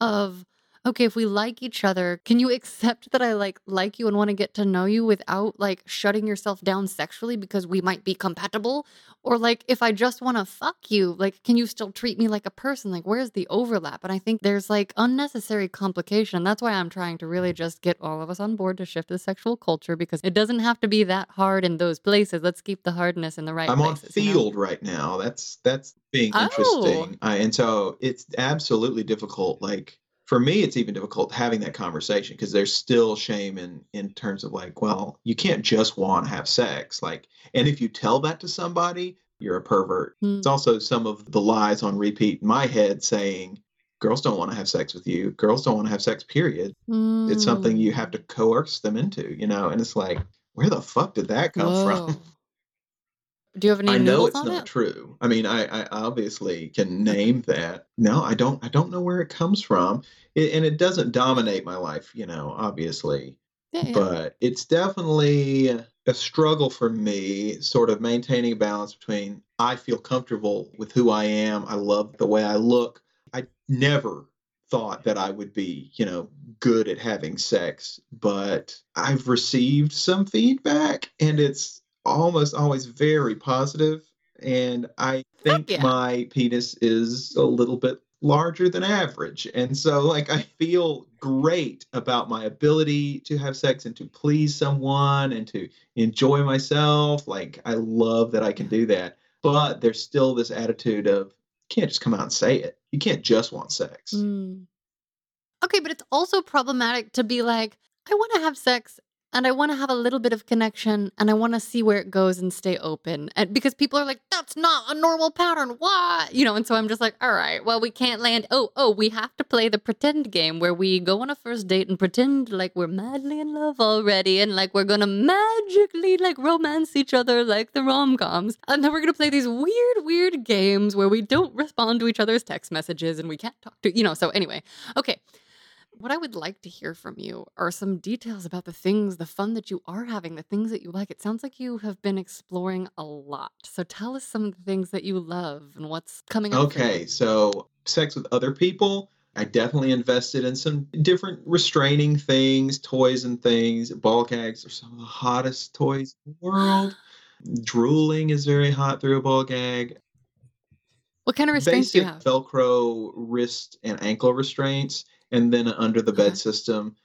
of okay, if we like each other, can you accept that I like like you and want to get to know you without like shutting yourself down sexually because we might be compatible? Or like if I just want to fuck you, like can you still treat me like a person? Like where's the overlap? And I think there's like unnecessary complication. That's why I'm trying to really just get all of us on board to shift the sexual culture because it doesn't have to be that hard in those places. Let's keep the hardness in the right I'm on places. you know? field right now. That's that's being Oh. interesting. I, and so it's absolutely difficult. Like for me, it's even difficult having that conversation because there's still shame in in terms of like, well, you can't just want to have sex. Like, and if you tell that to somebody, you're a pervert. Hmm. It's also some of the lies on repeat in my head saying, girls don't want to have sex with you. Girls don't want to have sex, period. It's something you have to coerce them into, you know? And it's like, where the fuck did that come from? Do you have any I know it's not it? true. I mean, I, I obviously can name that. No, I don't. I don't know where it comes from, it, and it doesn't dominate my life. You know, obviously, Yeah, yeah. but it's definitely a struggle for me, sort of maintaining a balance between I feel comfortable with who I am. I love the way I look. I never thought that I would be, you know, good at having sex, but I've received some feedback and it's almost always very positive and I think yeah. my penis is a little bit larger than average. And so like I feel great about my ability to have sex and to please someone and to enjoy myself. Like I love that I can do that. But there's still this attitude of you can't just come out and say it. You can't just want sex. Mm. Okay, but it's also problematic to be like, I want to have sex and I want to have a little bit of connection and I want to see where it goes and stay open. And because people are like, that's not a normal pattern. Why? You know, and so I'm just like, all right, well, we can't land. Oh, oh, we have to play the pretend game where we go on a first date and pretend like we're madly in love already and like we're going to magically like romance each other like the rom coms. And then we're going to play these weird, weird games where we don't respond to each other's text messages and we can't talk to, you know, so anyway. Okay. What I would like to hear from you are some details about the things, the fun that you are having, the things that you like. It sounds like you have been exploring a lot. So tell us some of the things that you love and what's coming up. Okay, so sex with other people. I definitely invested in some different restraining things, toys and things. Ball gags are some of the hottest toys in the world. Drooling is very hot through a ball gag. What kind of restraints do you Basic have? Velcro wrist and ankle restraints, and then an under the bed system.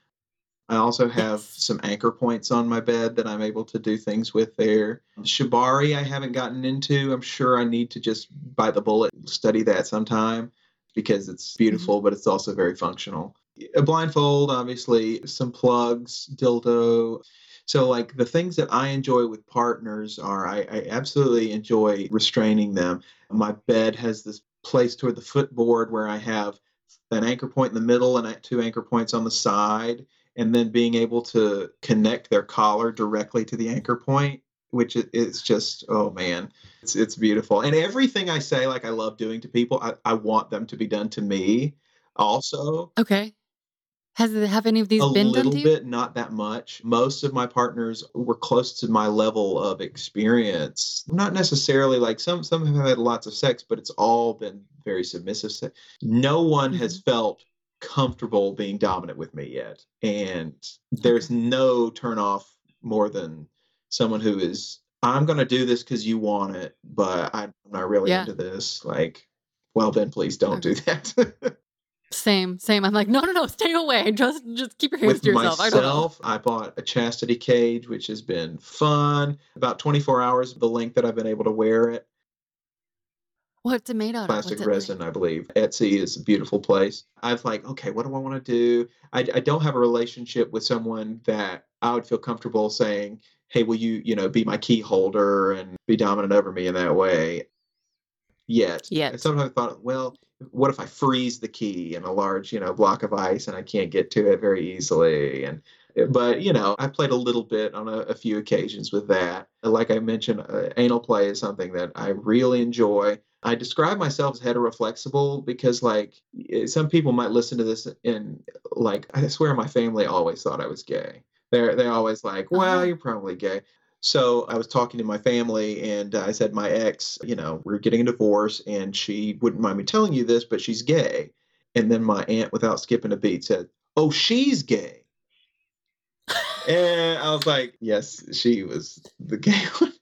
I also have Yes. some anchor points on my bed that I'm able to do things with there. Shibari, I haven't gotten into. I'm sure I need to just bite the bullet, study that sometime because it's Mm-hmm. beautiful, but it's also very functional. A blindfold, obviously, some plugs, dildo. So, like the things that I enjoy with partners are I, I absolutely enjoy restraining them. My bed has this place toward the footboard where I have an anchor point in the middle and two anchor points on the side and then being able to connect their collar directly to the anchor point which is just oh man it's it's beautiful and everything i say like i love doing to people i, I want them to be done to me also Okay. Has have any of these a been done to you? A little bit not that much most of my partners were close to my level of experience not necessarily like some some have had lots of sex but it's all been very submissive sex. no one has Mm-hmm. felt comfortable being dominant with me yet and there's no turn off more than someone who is i'm going to do this because you want it but i'm not really Yeah. into this like well, then please don't do that. Same, same. I'm like, no, no, no, stay away. Just, just keep your hands With to yourself. I don't know. myself, I, bought a chastity cage, which has been fun. About 24 hours of the length that I've been able to wear it. What's it made out of? Plastic What's it resin, I believe. Etsy is a beautiful place. I've like, okay, what do I want to do? I, I don't have a relationship with someone that I would feel comfortable saying, hey, will you, you know, be my key holder and be dominant over me in that way? Yet. Yet. And sometimes I thought, well, what if I freeze the key in a large, you know, block of ice and I can't get to it very easily? And but you know, I played a little bit on a, a few occasions with that. Like I mentioned, uh, anal play is something that I really enjoy. I describe myself as heteroflexible because, like, some people might listen to this and, like, I swear my family always thought I was gay. They're they're always like, "Well, Uh-huh. you're probably gay." So I was talking to my family and I said, my ex, you know, we're getting a divorce and she wouldn't mind me telling you this, but she's gay. And then my aunt, without skipping a beat, said, Oh, she's gay. and I was like, Yes, she was the gay one.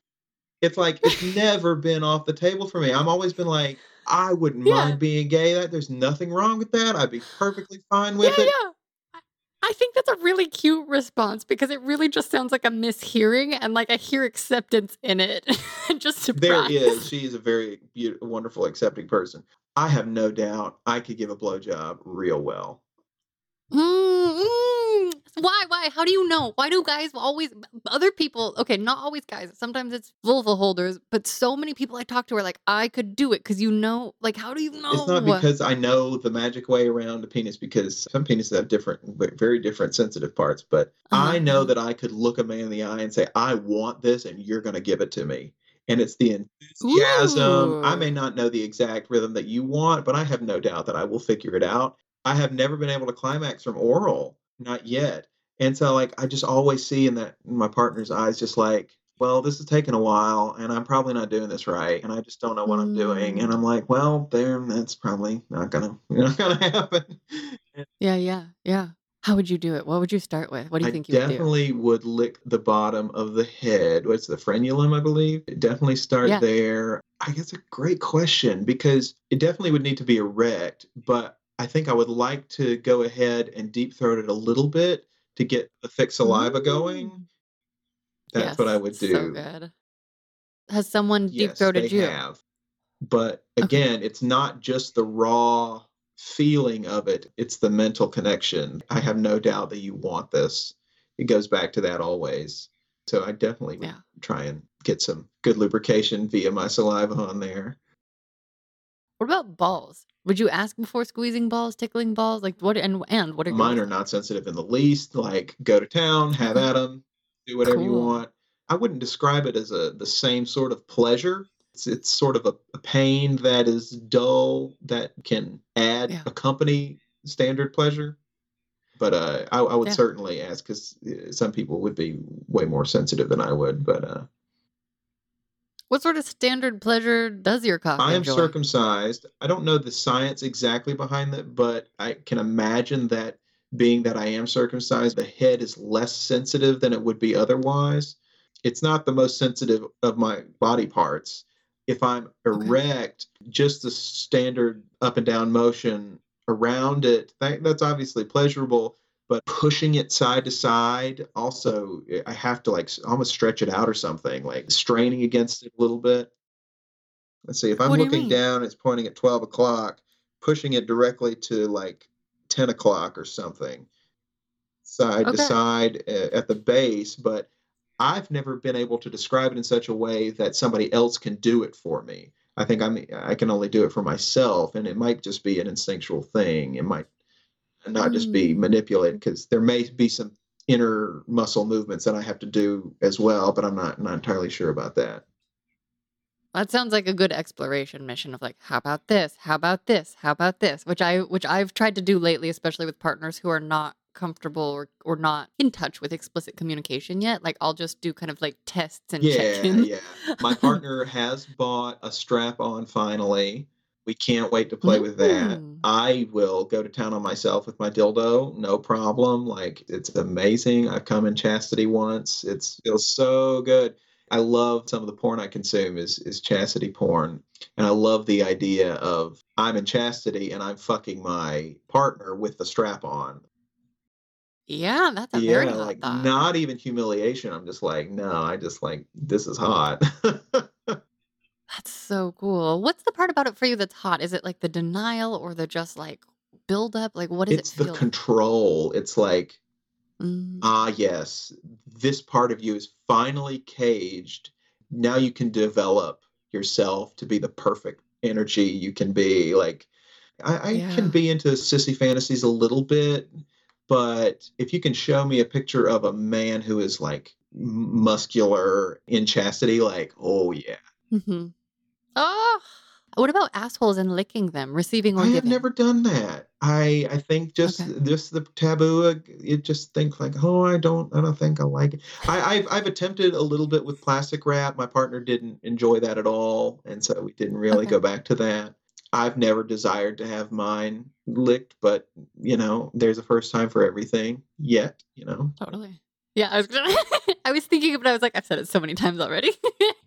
It's like, it's never been off the table for me. I've always been like, I wouldn't Yeah. mind being gay. That there's nothing wrong with that. I'd be perfectly fine Yeah, with it. yeah. I- think that's a really cute response because it really just sounds like a mishearing and like I hear acceptance in it. just surprise. There is. She is a very beautiful, wonderful, accepting person. I have no doubt I could give a blowjob real well. Mm, mm. Why? Why? How do you know? Why do guys always other people? Okay, not always guys. Sometimes it's vulva holders, but so many people I talk to are like, I could do it because you know. Like, how do you know? It's not because I know the magic way around a penis, because some penises have different, very different sensitive parts. But I know Uh-huh. that I could look a man in the eye and say, I want this, and you're going to give it to me. And it's the enthusiasm. I may not know the exact rhythm that you want, but I have no doubt that I will figure it out. I have never been able to climax from oral, not yet. And so, like, I just always see in that in my partner's eyes, just like, well, this is taking a while, and I'm probably not doing this right, and I just don't know what I'm doing. And Mm. I'm like, well, there, that's probably not gonna not gonna happen. Yeah, yeah, yeah. How would you do it? What would you start with? What do you I think you would do? definitely would lick the bottom of the head. What's the frenulum, I believe? Definitely start Yeah. there. I guess a great question because it definitely would need to be erect, but I think I would like to go ahead and deep throat it a little bit to get the thick saliva going. Mm. That's what I Yes, would So do. good. Has someone deep Yes, throated you? have. But Okay. again, it's not just the raw feeling of it, it's the mental connection. I have no doubt that you want this. It goes back to that always. So I definitely would Yeah. try and get some good lubrication via my saliva on there. What about balls? Would you ask before squeezing balls, tickling balls? Like what? And and what are Mine are not sensitive in the least. Like, go to town, have at them, do whatever you want. I wouldn't describe it as a the same sort of pleasure. It's, it's sort of a, a pain that is dull that can add Yeah. accompany standard pleasure. But uh, I, I would Yeah. certainly ask because some people would be way more sensitive than I would. But uh, What sort of standard pleasure does your cock I am enjoy? circumcised. I don't know the science exactly behind that, but I can imagine that being that I am circumcised, the head is less sensitive than it would be otherwise. It's not the most sensitive of my body parts. If I'm Okay. erect, just the standard up and down motion around it, that, that's obviously pleasurable. But pushing it side to side, also, I have to like almost stretch it out or something, like straining against it a little bit. Let's see, if I'm What looking down, it's pointing at 12 o'clock, pushing it directly to like 10 o'clock or something, side to side uh, at the base. But I've never been able to describe it in such a way that somebody else can do it for me. I think I'm I can only do it for myself, and it might just be an instinctual thing. It might not just be Mm. manipulated because there may be some inner muscle movements that I have to do as well, but I'm not not entirely sure about that. That sounds like a good exploration mission of like, how about this? How about this? How about this? Which I which I've tried to do lately, especially with partners who are not comfortable or, or not in touch with explicit communication yet. Like I'll just do kind of like tests and Yeah, check-ins. yeah. My partner has bought a strap on finally. We can't wait to play with that. Mm. I will go to town on myself with my dildo, no problem. Like it's amazing. I've come in chastity once. It's feels so good. I love some of the porn I consume is is chastity porn, and I love the idea of I'm in chastity and I'm fucking my partner with the strap on. Yeah, that's a very Yeah, hot like thought. not even humiliation. I'm just like, no, I just like this is hot. That's so cool. What's the part about it for you that's hot? Is it like the denial or the just like build up? Like what does it's it the feel control. It's like Mm, ah yes this part of you is finally caged now you can develop yourself to be the perfect energy you can be like i, I yeah. can be into sissy fantasies a little bit but if you can show me a picture of a man who is like m- muscular in chastity like oh yeah hmm Oh, what about assholes and licking them, receiving or I have never done that. I I think just Okay. just the taboo. You just think like, oh, I don't I don't think I like it. I I've, I've attempted a little bit with plastic wrap. My partner didn't enjoy that at all, and so we didn't really Okay. go back to that. I've never desired to have mine licked, but you know, there's a first time for everything. Yet, you know, Totally. Yeah, I was gonna, I was thinking, but I was like, I've said it so many times already.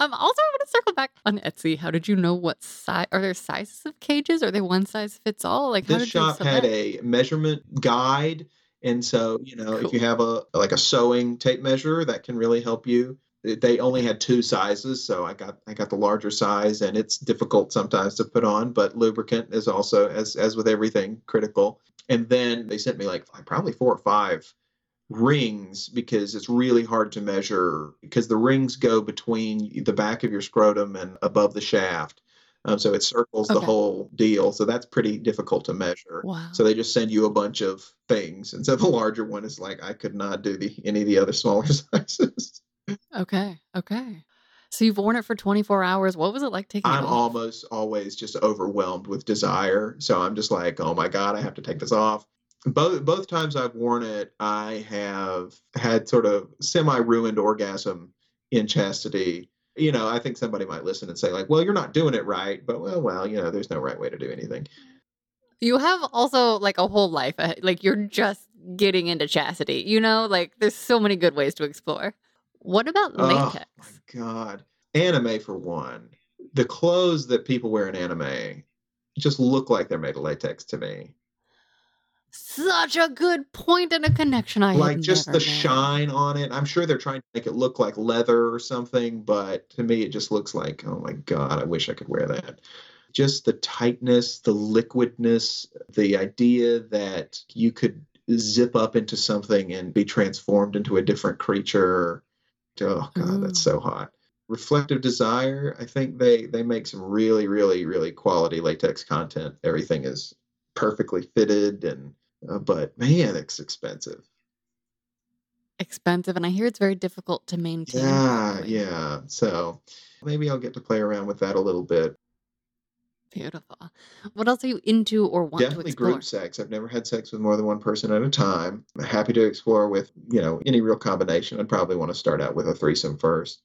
um, also, I want to circle back on Etsy. How did you know what size? Are there sizes of cages? Are they one size fits all? Like, how this did you shop had select? a measurement guide and so you know if you have a like a sewing tape measure that can really help you They- they only had two sizes so i got i got the larger size and it's difficult sometimes to put on but lubricant is also as as with everything critical and then they sent me like probably four or five rings because it's really hard to measure because the rings go between the back of your scrotum and above the shaft um, so it circles the whole deal so that's pretty difficult to measure Wow. so they just send you a bunch of things and so the larger one is like i could not do the any of the other smaller sizes Okay. Okay. So you've worn it for 24 hours. What was it like taking it i'm almost always just overwhelmed with desire so i'm just like oh my god i have to take this off both both times i've worn it i have had sort of semi ruined orgasm in chastity you know i think somebody might listen and say like well you're not doing it right but well well you know there's no right way to do anything You have also like a whole life. ahead- Like you're just getting into chastity. You know, like there's so many good ways to explore. What about latex? oh latex? my god anime for one the clothes that people wear in anime just look like they're made of latex to me Such a good point and a connection I like just the made. shine on it. I'm sure they're trying to make it look like leather or something, but to me, it just looks like, oh my God, I wish I could wear that. Just the tightness, the liquidness, the idea that you could zip up into something and be transformed into a different creature. Oh God, that's Mm. so hot. Reflective Desire, I think they they make some really, really, really quality latex content. Everything is perfectly fitted and uh, but man, it's expensive. Expensive, and I hear it's very difficult to maintain. Yeah, yeah. So maybe I'll get to play around with that a little bit. Beautiful. What else are you into or want to Definitely explore? group sex. I've never had sex with more than one person at a time. I'm happy to explore with, you know, any real combination. I'd probably want to start out with a threesome first.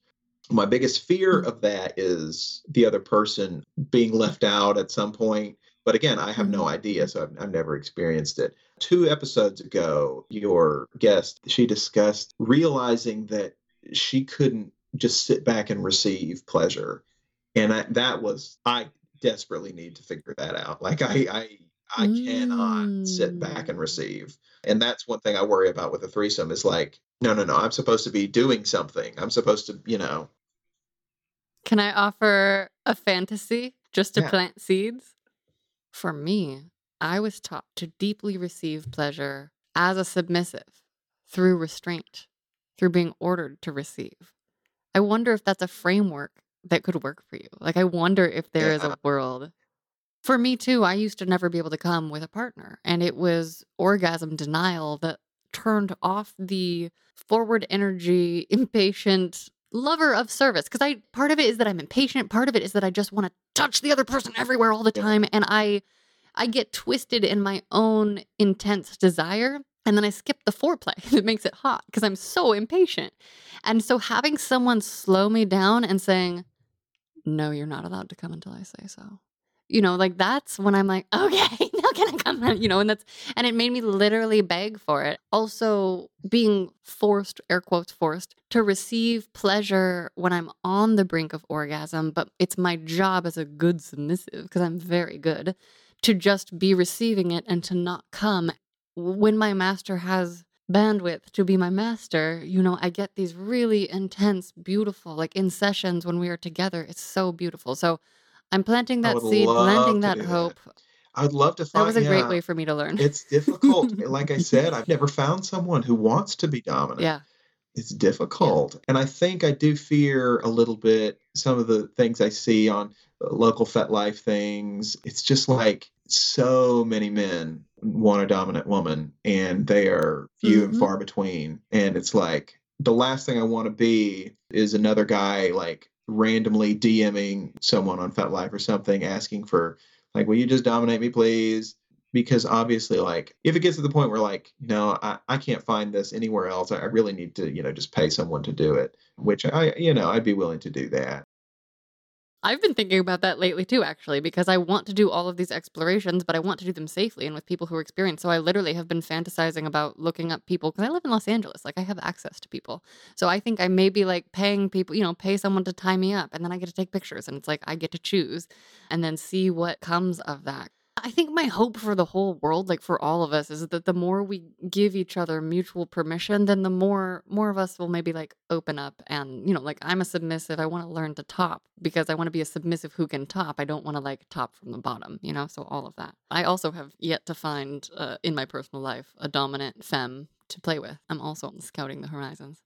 My biggest fear Mm. of that is the other person being left out at some point. But again, I have no Mhm. idea, so I've, I've never experienced it. Two episodes ago, your guest, she discussed realizing that she couldn't just sit back and receive pleasure. And I, that was, I desperately need to figure that out. Like I, I, I cannot sit back and Mm. receive. And that's one thing I worry about with a threesome is like, no, no, no, I'm supposed to be doing something. I'm supposed to, you know, Can I offer a fantasy just to Yeah. plant seeds? For me, I was taught to deeply receive pleasure as a submissive through restraint, through being ordered to receive. I wonder if that's a framework that could work for you. Like, I wonder if there is a world. For me, too, I used to never be able to come with a partner, and it was orgasm denial that turned off the forward energy, impatient lover of service. Because I part of it is that I'm impatient, part of it is that I just want to touch the other person everywhere all the time, and I I get twisted in my own intense desire. And then I skip the foreplay that makes it hot because I'm so impatient. And so having someone slow me down and saying, no, you're not allowed to come until I say so. You know, like that's when I'm like, okay, now can I come? You know, and that's, and it made me literally beg for it. Also, being forced, air quotes, forced to receive pleasure when I'm on the brink of orgasm, but it's my job as a good submissive, because I'm very good, to just be receiving it and to not come. When my master has bandwidth to be my master, you know, I get these really intense, beautiful, like in sessions when we are together. It's so beautiful. So I'm planting that seed, planting that do that. hope. I'd love to find. That was a great way for me to learn. it's difficult. Like I said, I've never found someone who wants to be dominant. yeah. It's Yeah. difficult. And I think I do fear a little bit some of the things I see on uh, local FetLife things. It's just like so many men want a dominant woman and they are few and hmm far between. And it's like the last thing I want to be is another guy like randomly DMing someone on FetLife or something asking for like, will you just dominate me, please? Because obviously, like, if it gets to the point where like, no, I, I can't find this anywhere else, I I really need to, you know, just pay someone to do it, which I, you know, I'd be willing to do that. I've been thinking about that lately too, actually, because I want to do all of these explorations, but I want to do them safely and with people who are experienced. So I literally have been fantasizing about looking up people because I live in Los Angeles. Like I have access to people. So I think I may be like paying people, you know, pay someone to tie me up and then I get to take pictures and it's like I get to choose and then see what comes of that. I think my hope for the whole world, like for all of us, is that the more we give each other mutual permission, then the more more of us will maybe like open up and you know, like I'm a submissive. I want to learn to top because I want to be a submissive who can top. I don't want to like top from the bottom, you know. So all of that. I also have yet to find uh, in my personal life a dominant femme to play with. I'm also scouting the horizons.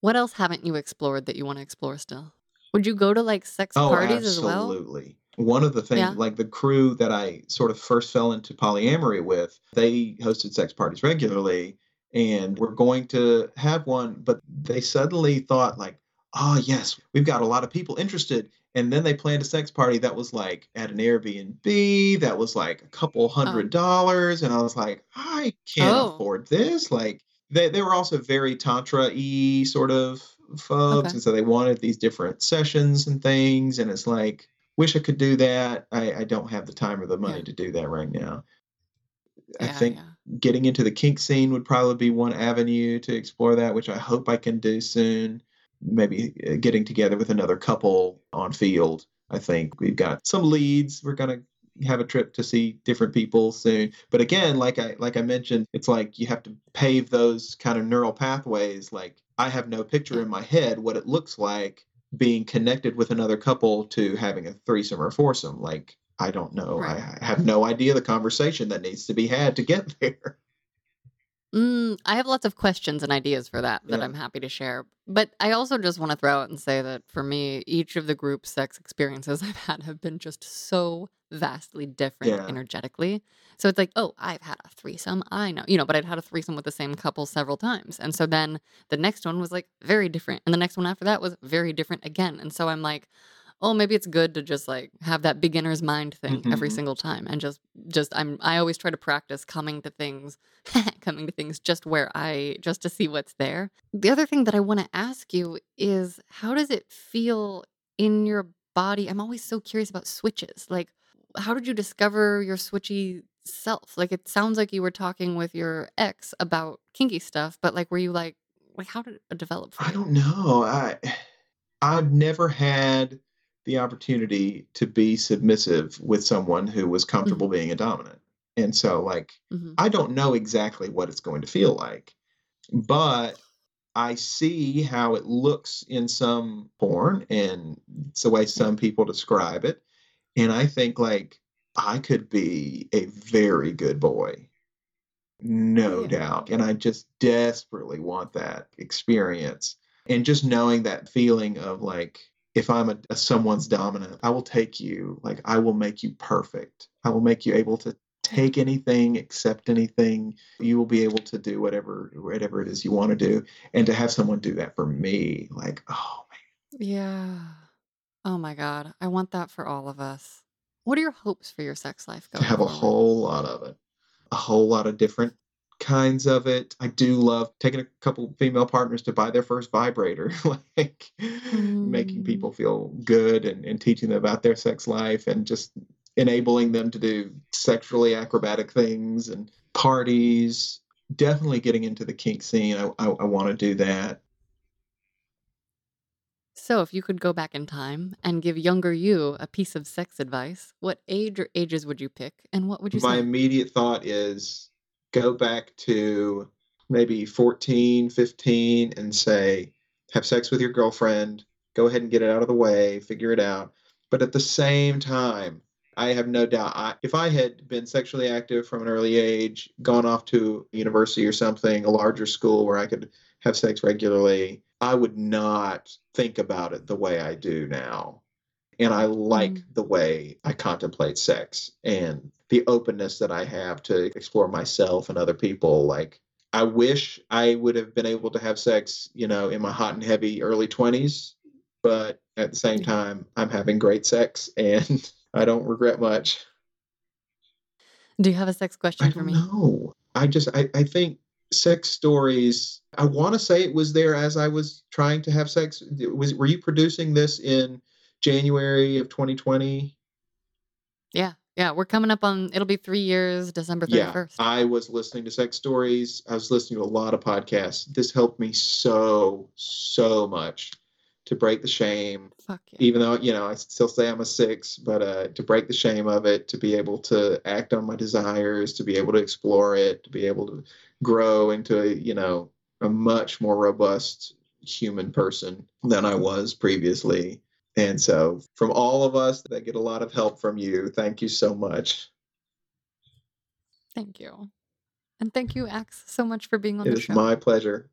What else haven't you explored that you want to explore still? Would you go to like sex Oh, parties as well? absolutely. One of the things, Yeah. like the crew that I sort of first fell into polyamory with, they hosted sex parties regularly and we're going to have one, but they suddenly thought, like, oh, yes, we've got a lot of people interested. And then they planned a sex party that was like at an Airbnb, that was like a couple Oh. hundred dollars. And I was like, I can't Oh. afford this. Like, they, they were also very tantra y sort of folks. Okay. And so they wanted these different sessions and things. And it's like, wish I could do that. I, I don't have the time or the money Yeah. to do that right now. I think Yeah. getting into the kink scene would probably be one avenue to explore that, which I hope I can do soon. Maybe uh, getting together with another couple on field. I think we've got some leads. We're gonna have a trip to see different people soon. But again, like I like I mentioned, it's like you have to pave those kind of neural pathways. Like I have no picture in my head what it looks like being connected with another couple to having a threesome or foursome. Like I don't know. Right. I I have no idea the conversation that needs to be had to get there. Mm, I have lots of questions and ideas for that that Yeah. I'm happy to share. But I also just want to throw out and say that for me, each of the group sex experiences I've had have been just so vastly different Yeah. energetically. So it's like, oh, I've had a threesome. I know, you know, but I'd had a threesome with the same couple several times. And so then the next one was like very different. And the next one after that was very different again. And so I'm like, oh maybe it's good to just like have that beginner's mind thing every Mhm. single time and just just i'm i always try to practice coming to things coming to things just where i just to see what's there the other thing that i want to ask you is how does it feel in your body i'm always so curious about switches like how did you discover your switchy self like it sounds like you were talking with your ex about kinky stuff but like were you like like how did it develop for I don't know. I I've never had the opportunity to be submissive with someone who was comfortable being a dominant. And so like hmm I don't know exactly what it's going to feel like, but I see how it looks in some porn and it's the way some people describe it. And I think like I could be a very good boy, no yeah doubt. And I just desperately want that experience. And just knowing that feeling of like, if I'm a, a someone's dominant, I will take you, like I will make you perfect. I will make you able to take mm-hmm. anything, accept anything. You will be able to do whatever whatever it is you want to do. And to have someone do that for me, like, oh man. Yeah. Oh my God. I want that for all of us. What are your hopes for your sex life to going have a forward? whole lot of it. A whole lot of different kinds of it. I do love taking a couple female partners to buy their first vibrator, like making Mm, people feel good and, and teaching them about their sex life and just enabling them to do sexually acrobatic things and parties. Definitely getting into the kink scene. I, I, I want to do that. So, if you could go back in time and give younger you a piece of sex advice, what age or ages would you pick and what would you My say? immediate thought is go back to maybe 14, 15 and say, have sex with your girlfriend, go ahead and get it out of the way, figure it out. But at the same time, I have no doubt I, if I had been sexually active from an early age, gone off to university or something, a larger school where I could have sex regularly, I would not think about it the way I do now. And I like Mm. the way I contemplate sex and the openness that I have to explore myself and other people. Like, I wish I would have been able to have sex, you know, in my hot and heavy early 20s. But at the same time, I'm having great sex and I don't regret much. Do you have a sex question for me? know. I just I, I think sex stories. I want to say it was there as I was trying to have sex. Was were you producing this in January of 2020? Yeah. Yeah. We're coming up on, it'll be three years, December 31st. Yeah, I was listening to sex stories. I was listening to a lot of podcasts. This helped me so so much to break the shame. Fuck yeah. Even though you know I still say I'm a six, but uh, to break the shame of it, to be able to act on my desires, to be able to explore it, to be able to grow into a you know a much more robust human person than I was previously. And so, from all of us that get a lot of help from you, thank you so much. Thank you. And thank you, Axe, so much for being on It the is show. my pleasure.